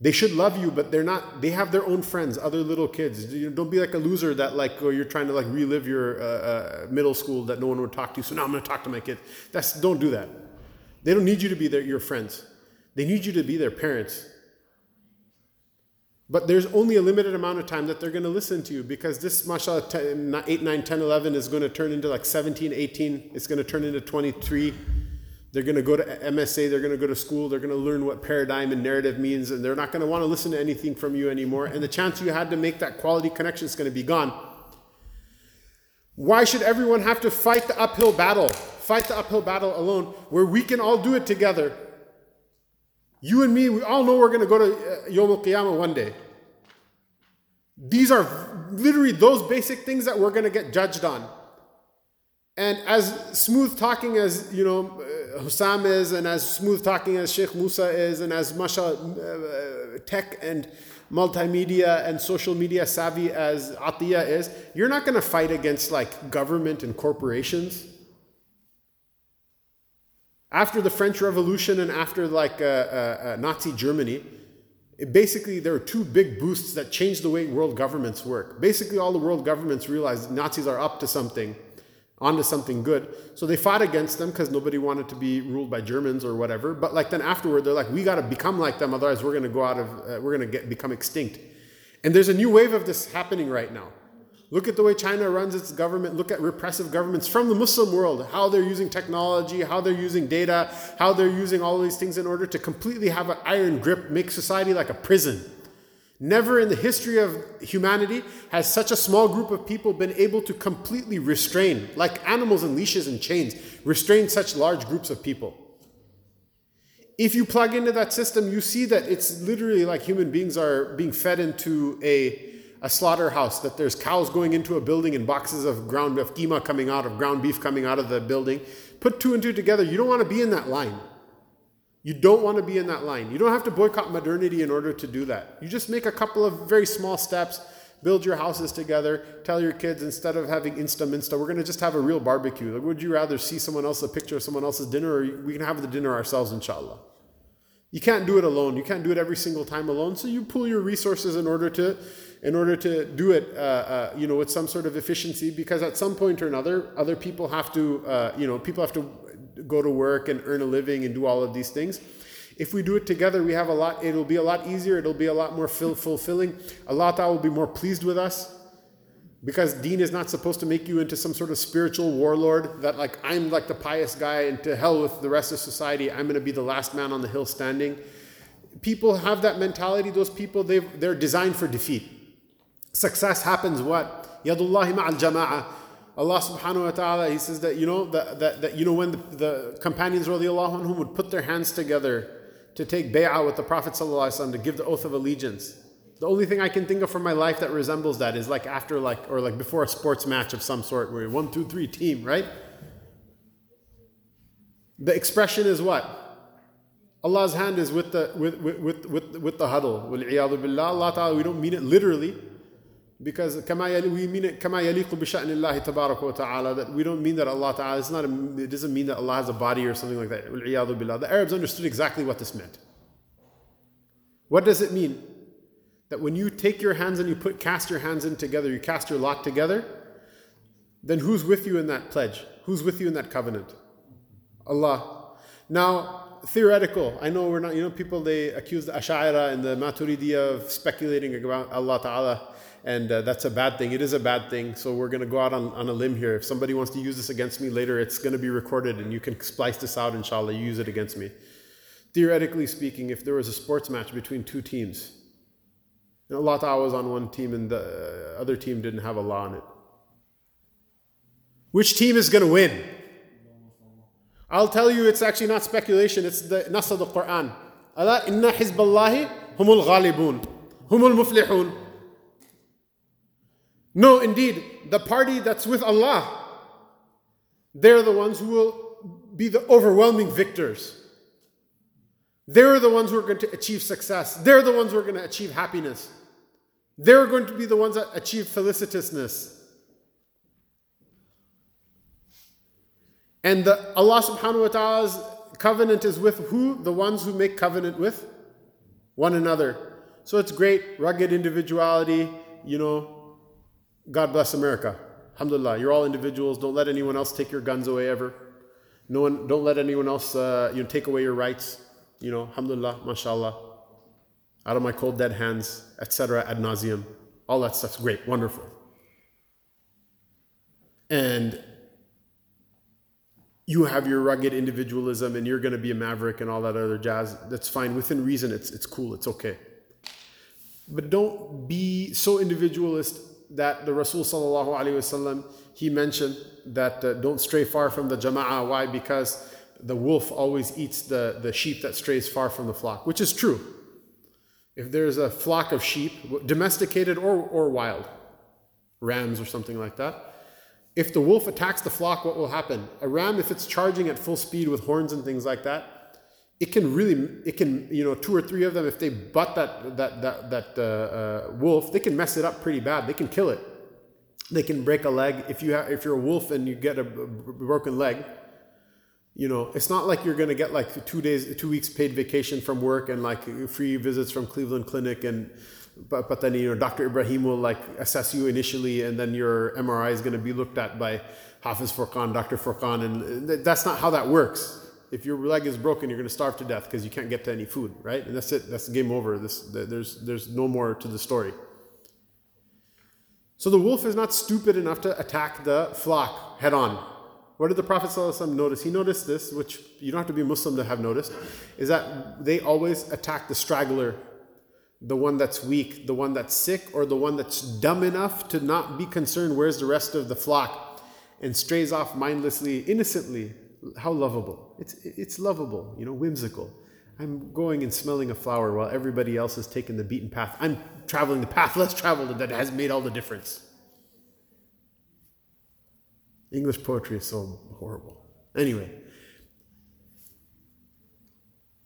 They should love you, but they're not. They have their own friends, other little kids. Don't be like a loser that like oh, you're trying to like relive your uh, uh, middle school that no one would talk to. So now I'm going to talk to my kids. That's don't do that. They don't need you to be their, your friends. They need you to be their parents. But there's only a limited amount of time that they're going to listen to you because this, mashallah, 8, 9, 10, 11 is going to turn into like 17, 18. It's going to turn into 23. They're going to go to MSA, they're going to go to school, they're going to learn what paradigm and narrative means, and they're not going to want to listen to anything from you anymore. And the chance you had to make that quality connection is going to be gone. Why should everyone have to fight the uphill battle? Fight the uphill battle alone where we can all do it together you and me, we all know we're going to go to uh, Yom Qiyamah one day. These are literally those basic things that we're going to get judged on. And as smooth talking as you know uh, Hussam is, and as smooth talking as Sheikh Musa is, and as masha uh, tech and multimedia and social media savvy as Atiya is, you're not going to fight against like government and corporations after the French Revolution and after like uh, uh, uh, Nazi Germany, basically there are two big boosts that changed the way world governments work. Basically, all the world governments realized Nazis are up to something, onto something good. So they fought against them because nobody wanted to be ruled by Germans or whatever. But like then afterward, they're like, we got to become like them, otherwise we're going to go out of, uh, we're going to get become extinct. And there's a new wave of this happening right now. Look at the way China runs its government. Look at repressive governments from the Muslim world, how they're using technology, how they're using data, how they're using all these things in order to completely have an iron grip, make society like a prison. Never in the history of humanity has such a small group of people been able to completely restrain, like animals in leashes and chains, restrain such large groups of people. If you plug into that system, you see that it's literally like human beings are being fed into a a slaughterhouse that there's cows going into a building and boxes of ground of keema coming out of ground beef coming out of the building. Put two and two together. You don't want to be in that line. You don't want to be in that line. You don't have to boycott modernity in order to do that. You just make a couple of very small steps build your houses together tell your kids instead of having insta minsta we're going to just have a real barbecue. Like would you rather see someone else a picture of someone else's dinner or we can have the dinner ourselves inshallah you can't do it alone you can't do it every single time alone so you pull your resources in order to in order to do it, uh, uh, you know, with some sort of efficiency, because at some point or another, other people have to, uh, you know, people have to go to work and earn a living and do all of these things. If we do it together, we have a lot. It'll be a lot easier. It'll be a lot more fulfilling. Allah Ta'ala will be more pleased with us, because Deen is not supposed to make you into some sort of spiritual warlord that like I'm like the pious guy and to hell with the rest of society. I'm going to be the last man on the hill standing. People have that mentality. Those people they they're designed for defeat. Success happens what? Yadullahi ma'al jama'ah. Allah subhanahu wa ta'ala, He says that, you know, that, that, that you know, when the, the companions radiallahu anhum would put their hands together to take bay'ah with the Prophet sallallahu to give the oath of allegiance the only thing I can think of from my life that resembles that is like after like or like before a sports match of some sort where one, two, three team, right? The expression is what? Allah's hand is with the with with with with, the huddle. Allah Ta'ala, we don't mean it literally because we mean it kama yaliqu bi sha'nillahi tabarak wa that we don't mean that Allah Ta'ala it's not a, it doesn't mean that Allah has a body or something like that. The Arabs understood exactly what this meant. What does it mean? That when you take your hands and you put cast your hands in together you cast your lot together then who's with you in that pledge who's with you in that covenant Allah now theoretical. I know we're not, you know, people they accuse the Ash'ara and the Maturidiyya of speculating about Allah Ta'ala and uh, that's a bad thing. It is a bad thing. So we're going to go out on, on a limb here. If somebody wants to use this against me later, it's going to be recorded and you can splice this out, inshallah, use it against me. Theoretically speaking, if there was a sports match between two teams, and Allah was on one team and the uh, other team didn't have Allah on it, which team is going to win? I'll tell you, it's actually not speculation, it's the Nas of the Quran. Allah inna hizballahi humul ghalibun, humul muflihun. No, indeed, the party that's with Allah, they're the ones who will be the overwhelming victors. They're the ones who are going to achieve success. They're the ones who are going to achieve happiness. They're going to be the ones that achieve felicitousness. And the, Allah subhanahu wa ta'ala's covenant is with who? The ones who make covenant with one another. So it's great, rugged individuality, you know, God bless America. Alhamdulillah. You're all individuals. Don't let anyone else take your guns away ever. No one, don't let anyone else uh, you know, take away your rights. You know, alhamdulillah, mashallah. Out of my cold dead hands, etc. ad nauseum. All that stuff's great, wonderful. And you have your rugged individualism and you're going to be a maverick and all that other jazz. That's fine. Within reason, it's, it's cool, it's okay. But don't be so individualist that the Rasul sallallahu wasallam he mentioned that uh, don't stray far from the jama'ah. Why? Because the wolf always eats the, the sheep that strays far from the flock, which is true. If there's a flock of sheep, domesticated or, or wild, rams or something like that, if the wolf attacks the flock, what will happen? A ram, if it's charging at full speed with horns and things like that, it can really, it can, you know, two or three of them, if they butt that, that, that, that uh, uh, wolf, they can mess it up pretty bad. They can kill it. They can break a leg. If, you have, if you're a wolf and you get a broken leg, you know, it's not like you're going to get like two days, two weeks paid vacation from work and like free visits from Cleveland Clinic and but, but then you know Dr. Ibrahim will like assess you initially and then your MRI is going to be looked at by Hafiz Furqan, Dr. Furqan and that's not how that works. If your leg is broken, you're going to starve to death because you can't get to any food, right? And that's it. That's game over. This there's there's no more to the story. So the wolf is not stupid enough to attack the flock head on. What did the Prophet ﷺ notice? He noticed this, which you don't have to be a Muslim to have noticed, is that they always attack the straggler, the one that's weak, the one that's sick, or the one that's dumb enough to not be concerned where's the rest of the flock and strays off mindlessly, innocently. How lovable. It's, it's lovable, you know, whimsical. I'm going and smelling a flower while everybody else is taking the beaten path. I'm traveling the path less traveled, that has made all the difference. English poetry is so horrible. Anyway,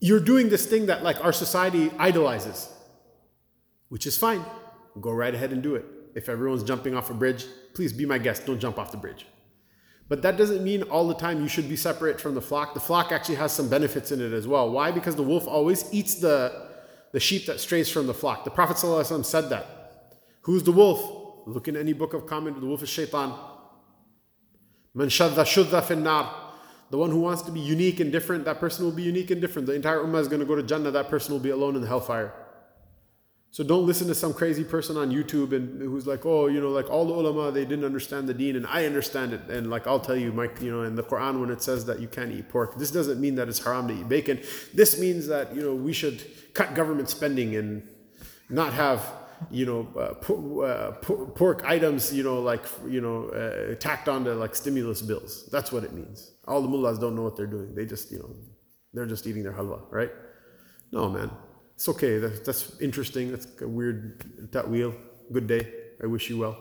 you're doing this thing that like our society idolizes, which is fine. Go right ahead and do it. If everyone's jumping off a bridge, please be my guest. Don't jump off the bridge. But that doesn't mean all the time you should be separate from the flock. The flock actually has some benefits in it as well. Why? Because the wolf always eats the, the sheep that strays from the flock. The Prophet ﷺ said that. Who's the wolf? Look in any book of comment, the wolf is shaitan. Man shadda shudda finnar. The one who wants to be unique and different, that person will be unique and different. The entire ummah is going to go to Jannah, that person will be alone in the hellfire. So don't listen to some crazy person on YouTube and who's like, oh, you know, like all the ulama, they didn't understand the deen and I understand it. And like I'll tell you, Mike, you know, in the Quran when it says that you can't eat pork, this doesn't mean that it's haram to eat bacon. This means that, you know, we should cut government spending and not have you know, uh, uh, pork items, you know, like, you know, uh, tacked onto like stimulus bills. That's what it means. All the mullahs don't know what they're doing. They just, you know, they're just eating their halwa, right? No, man. It's okay. That's, that's interesting. That's a weird wheel. Good day. I wish you well.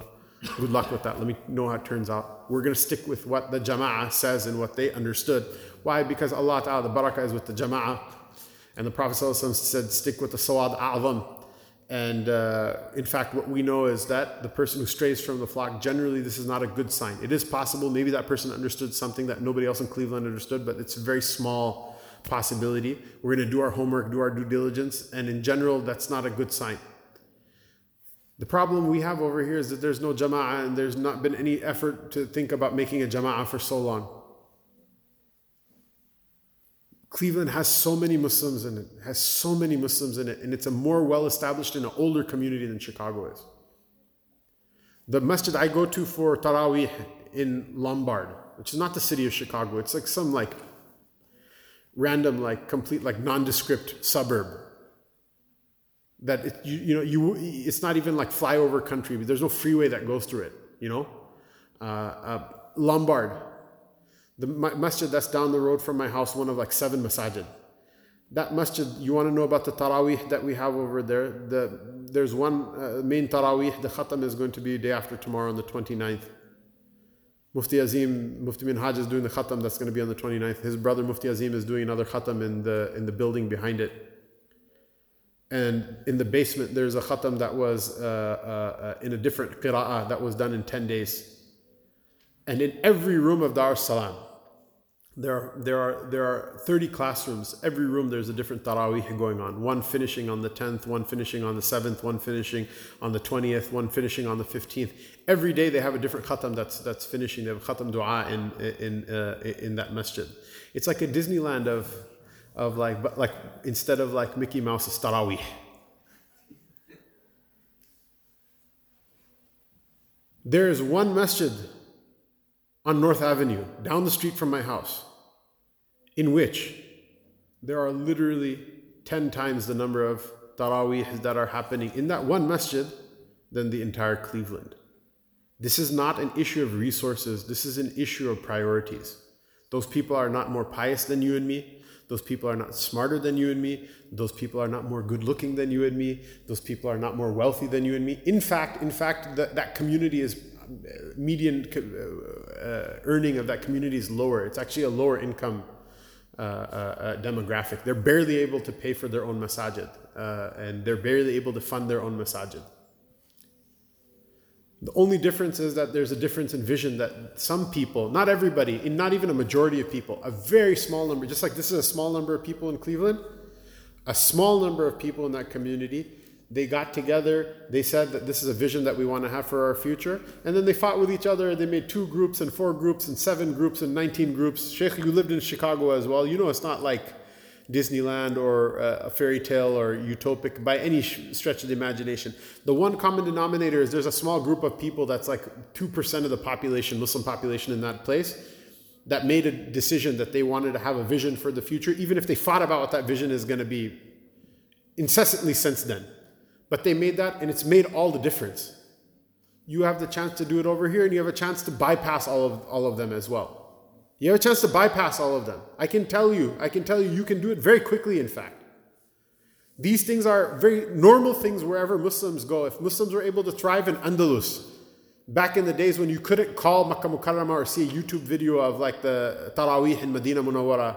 Good luck with that. Let me know how it turns out. We're going to stick with what the jama'ah says and what they understood. Why? Because Allah Ta'ala, the barakah is with the jama'ah. And the Prophet said, stick with the sawad a'zam and uh, in fact, what we know is that the person who strays from the flock, generally, this is not a good sign. It is possible, maybe that person understood something that nobody else in Cleveland understood, but it's a very small possibility. We're going to do our homework, do our due diligence, and in general, that's not a good sign. The problem we have over here is that there's no jama'ah and there's not been any effort to think about making a jama'ah for so long. Cleveland has so many Muslims in it, has so many Muslims in it, and it's a more well established and an older community than Chicago is. The masjid I go to for Taraweeh in Lombard, which is not the city of Chicago, it's like some like random, like complete, like nondescript suburb. That it, you, you know, you it's not even like flyover country, but there's no freeway that goes through it, you know? Uh, uh, Lombard, the masjid that's down the road from my house, one of like seven masajid. That masjid, you want to know about the tarawih that we have over there? The, there's one uh, main tarawih, the khatam is going to be day after tomorrow on the 29th. Mufti Azim, Mufti Minhaj is doing the khatam that's going to be on the 29th. His brother Mufti Azim is doing another khatam in the, in the building behind it. And in the basement, there's a khatam that was uh, uh, in a different qira'ah that was done in 10 days. And in every room of Dar es Salaam, there are, there are there are 30 classrooms. Every room there's a different tarawih going on. One finishing on the 10th one finishing on the 7th one finishing on the 20th one finishing on the 15th every day they have a different khatam that's that's finishing. They have khatam dua in in uh, in that masjid. It's like a disneyland of of like but like instead of like mickey mouse's tarawih there is one masjid on North Avenue, down the street from my house, in which there are literally 10 times the number of taraweeh that are happening in that one masjid than the entire Cleveland. This is not an issue of resources, this is an issue of priorities. Those people are not more pious than you and me. Those people are not smarter than you and me. Those people are not more good looking than you and me. Those people are not more wealthy than you and me. In fact, in fact, that, that community is median uh, earning of that community is lower. It's actually a lower income uh, uh, demographic. They're barely able to pay for their own masajid, and they're barely able to fund their own masajid. The only difference is that there's a difference in vision that some people, not everybody, and not even a majority of people, a very small number, just like this is a small number of people in Cleveland, a small number of people in that community, they got together, they said that this is a vision that we want to have for our future, and then they fought with each other, they made two groups and four groups and seven groups and 19 groups. Sheikh, you lived in Chicago as well. You know it's not like Disneyland or uh, a fairy tale or utopic by any stretch of the imagination. The one common denominator is there's a small group of people that's like 2% of the population, Muslim population in that place, that made a decision that they wanted to have a vision for the future, even if they fought about what that vision is going to be incessantly since then. But they made that and it's made all the difference. You have the chance to do it over here and you have a chance to bypass all of, all of them as well. You have a chance to bypass all of them. I can tell you, I can tell you, you can do it very quickly, in fact. These things are very normal things wherever Muslims go. If Muslims were able to thrive in Andalus, back in the days when you couldn't call Makkah Mukarramah or see a YouTube video of like the Taraweeh in Medina Munawwara,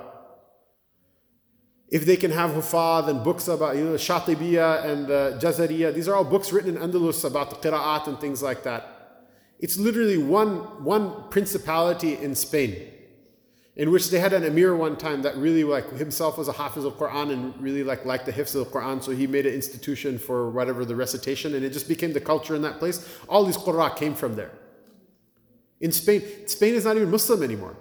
if they can have hufad and books about, you know, Shatibiyah and uh, Jazariya, these are all books written in Andalus about the qira'at and things like that. It's literally one, one principality in Spain in which they had an emir one time that really like himself was a hafiz of Quran and really like liked the hifz of Quran, so he made an institution for whatever the recitation, and it just became the culture in that place. All these qurra came from there. In Spain, Spain is not even Muslim anymore.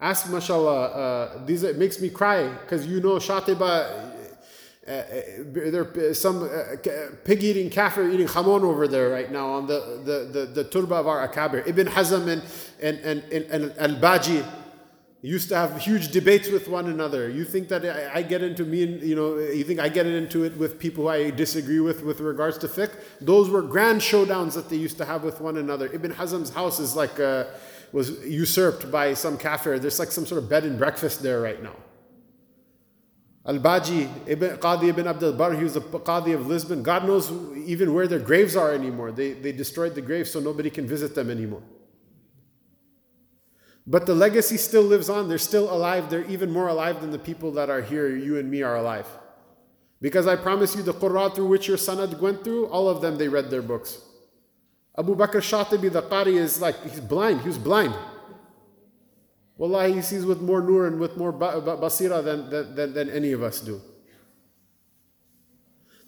Ask, mashallah, uh, these it makes me cry because you know Shatiba. Uh, uh there's some uh, pig eating kafir eating khamon over there right now on the, the, the, the turba of our akabir. Ibn Hazm and, and, and, and, and Al-Baji used to have huge debates with one another. You think that I, I, get into me and, you know, you think I get into it with people I disagree with with regards to fiqh? Those were grand showdowns that they used to have with one another. Ibn Hazm's house is like, uh, was usurped by some kafir. There's like some sort of bed and breakfast there right now. Al-Baji, Ibn, Qadi ibn Abdul Bar, he was the Qadi of Lisbon. God knows even where their graves are anymore. They, they destroyed the graves so nobody can visit them anymore. But the legacy still lives on. They're still alive. They're even more alive than the people that are here. You and me are alive. Because I promise you, the Qur'an through which your sanad went through, all of them, they read their books. Abu Bakr Shatibi, the Qari, is like, he's blind. He was blind. Wallahi, he sees with more nur and with more basira than, than, than any of us do.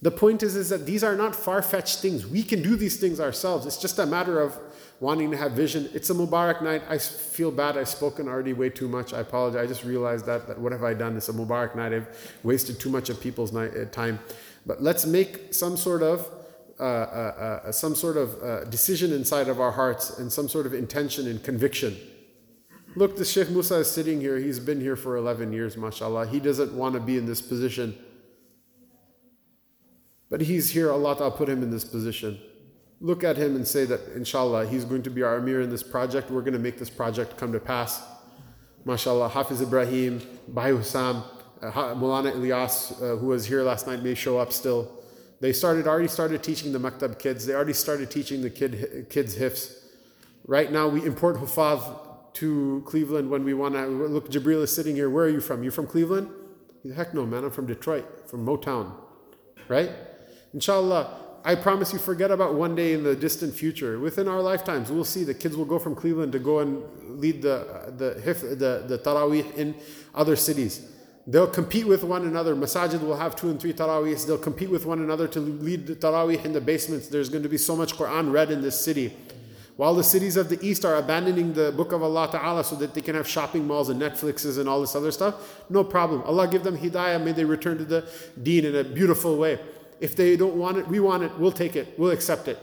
The point is, is that these are not far fetched things. We can do these things ourselves. It's just a matter of wanting to have vision. It's a Mubarak night. I feel bad. I've spoken already way too much. I apologize. I just realized that, that what have I done? It's a Mubarak night. I've wasted too much of people's night, uh, time. But let's make some sort of uh, uh, uh, some sort of uh, decision inside of our hearts and some sort of intention and conviction Look, the Sheikh Musa is sitting here. He's been here for 11 years, mashallah. He doesn't want to be in this position. But he's here, Allah Ta'ala put him in this position. Look at him and say that, inshallah, he's going to be our Amir in this project. We're going to make this project come to pass. Mashallah, Hafiz Ibrahim, Bhai Hussam, uh, Mulana Ilyas, uh, who was here last night, may show up still. They started already started teaching the maktab kids. They already started teaching the kid, kids hifz. Right now, we import hufad to Cleveland when we want to look. Jibril is sitting here. Where are you from? You from Cleveland? Heck no, man. I'm from Detroit, from Motown, right? Inshallah. I promise you, forget about one day in the distant future. Within our lifetimes, we'll see the kids will go from Cleveland to go and lead the the the, the Taraweeh in other cities. They'll compete with one another. Masajid will have two and three Taraweehs. They'll compete with one another to lead the Taraweeh in the basements. There's going to be so much Quran read in this city. While the cities of the East are abandoning the book of Allah Ta'ala so that they can have shopping malls and Netflixes and all this other stuff, no problem. Allah give them hidayah, may they return to the deen in a beautiful way. If they don't want it, we want it, we'll take it, we'll accept it.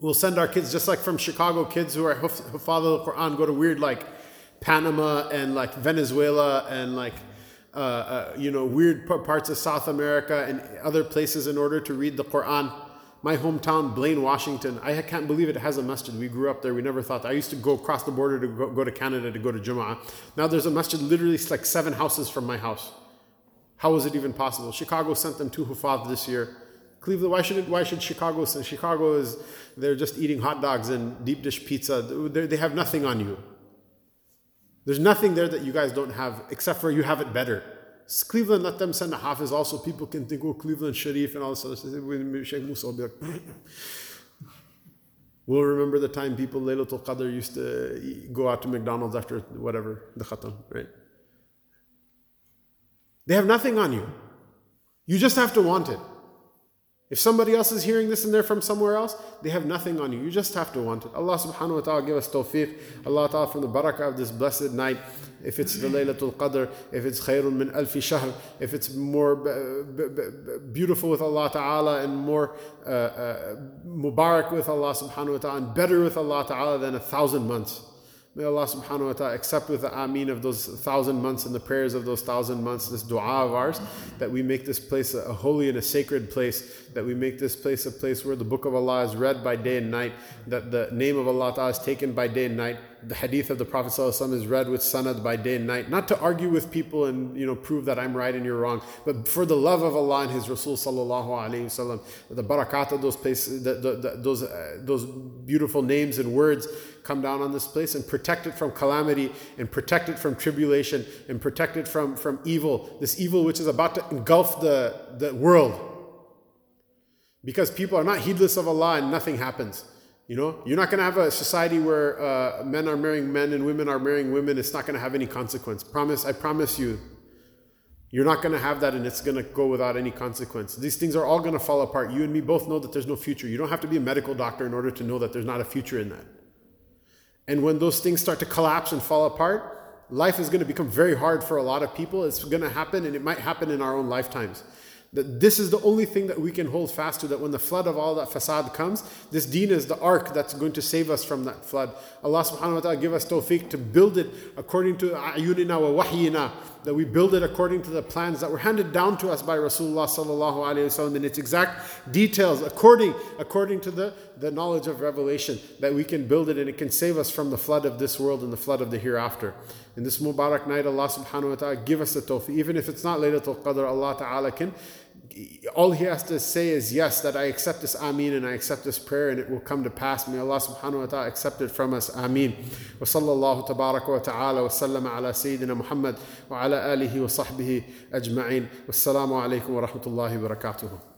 We'll send our kids, just like from Chicago, kids who are who follow the Quran go to weird like Panama and like Venezuela and like uh, uh, you know weird parts of South America and other places in order to read the Quran my hometown, Blaine, Washington, I can't believe it has a masjid. We grew up there. We never thought. I used to go across the border to go, go to Canada to go to Jum'ah. Now there's a masjid literally like seven houses from my house. How is it even possible? Chicago sent them two hufad this year. Cleveland, why should it, why should Chicago send? Chicago is they're just eating hot dogs and deep dish pizza. They're, they have nothing on you. There's nothing there that you guys don't have, except for you have it better. Cleveland let them send a hafiz also. People can think, oh, Cleveland Sharif and all this other stuff. Sheikh Musa will be like, We'll remember the time people Laylatul Qadr used to go out to McDonald's after whatever, the khatam, right? They have nothing on you. You just have to want it. If somebody else is hearing this and they're from somewhere else, they have nothing on you. You just have to want it. Allah subhanahu wa ta'ala give us tawfiq. Allah ta'ala from the barakah of this blessed night, if it's the Laylatul Qadr, if it's khairun min alfi shahr, if it's more beautiful with Allah ta'ala and more uh, uh, mubarak with Allah subhanahu wa ta'ala and better with Allah ta'ala than a thousand months. May Allah subhanahu wa ta'ala accept with the ameen of those thousand months and the prayers of those thousand months, this dua of ours, that we make this place a holy and a sacred place, that we make this place a place where the book of Allah is read by day and night, that the name of Allah ta'ala is taken by day and night, the hadith of the Prophet ﷺ is read with sanad by day and night, not to argue with people and you know prove that I'm right and you're wrong, but for the love of Allah and His Rasul wasallam, the barakat of those places, the, the, the, those uh, those beautiful names and words come down on this place and protect it from calamity and protect it from tribulation and protect it from from evil, this evil which is about to engulf the the world. Because people are not heedless of Allah and nothing happens. You know, you're not going to have a society where uh, men are marrying men and women are marrying women. It's not going to have any consequence. Promise, I promise you. You're not going to have that and it's going to go without any consequence. These things are all going to fall apart. You and me both know that there's no future. You don't have to be a medical doctor in order to know that there's not a future in that. And when those things start to collapse and fall apart, life is going to become very hard for a lot of people. It's going to happen and it might happen in our own lifetimes. That this is the only thing that we can hold fast to, that when the flood of all that fasad comes, this deen is the ark that's going to save us from that flood. Allah subhanahu wa ta'ala give us tawfiq to build it according to ayunina wa wahyina, that we build it according to the plans that were handed down to us by Rasulullah sallallahu alayhi wasallam in its exact details, according, according to the, the knowledge of revelation, that we can build it and it can save us from the flood of this world and the flood of the hereafter. In this Mubarak night, Allah subhanahu wa ta'ala give us the tawfiq. Even if it's not Laylatul Qadr, Allah ta'ala can all he has to say is yes, that I accept this Ameen and I accept this prayer and it will come to pass. May Allah subhanahu wa ta'ala accept it from us. Ameen. Wa sallallahu tabaraka wa ta'ala wa sallama ala Sayyidina Muhammad wa ala alihi wa sahbihi ajma'in. Wassalamu alaikum wa rahmatullahi wa barakatuhu.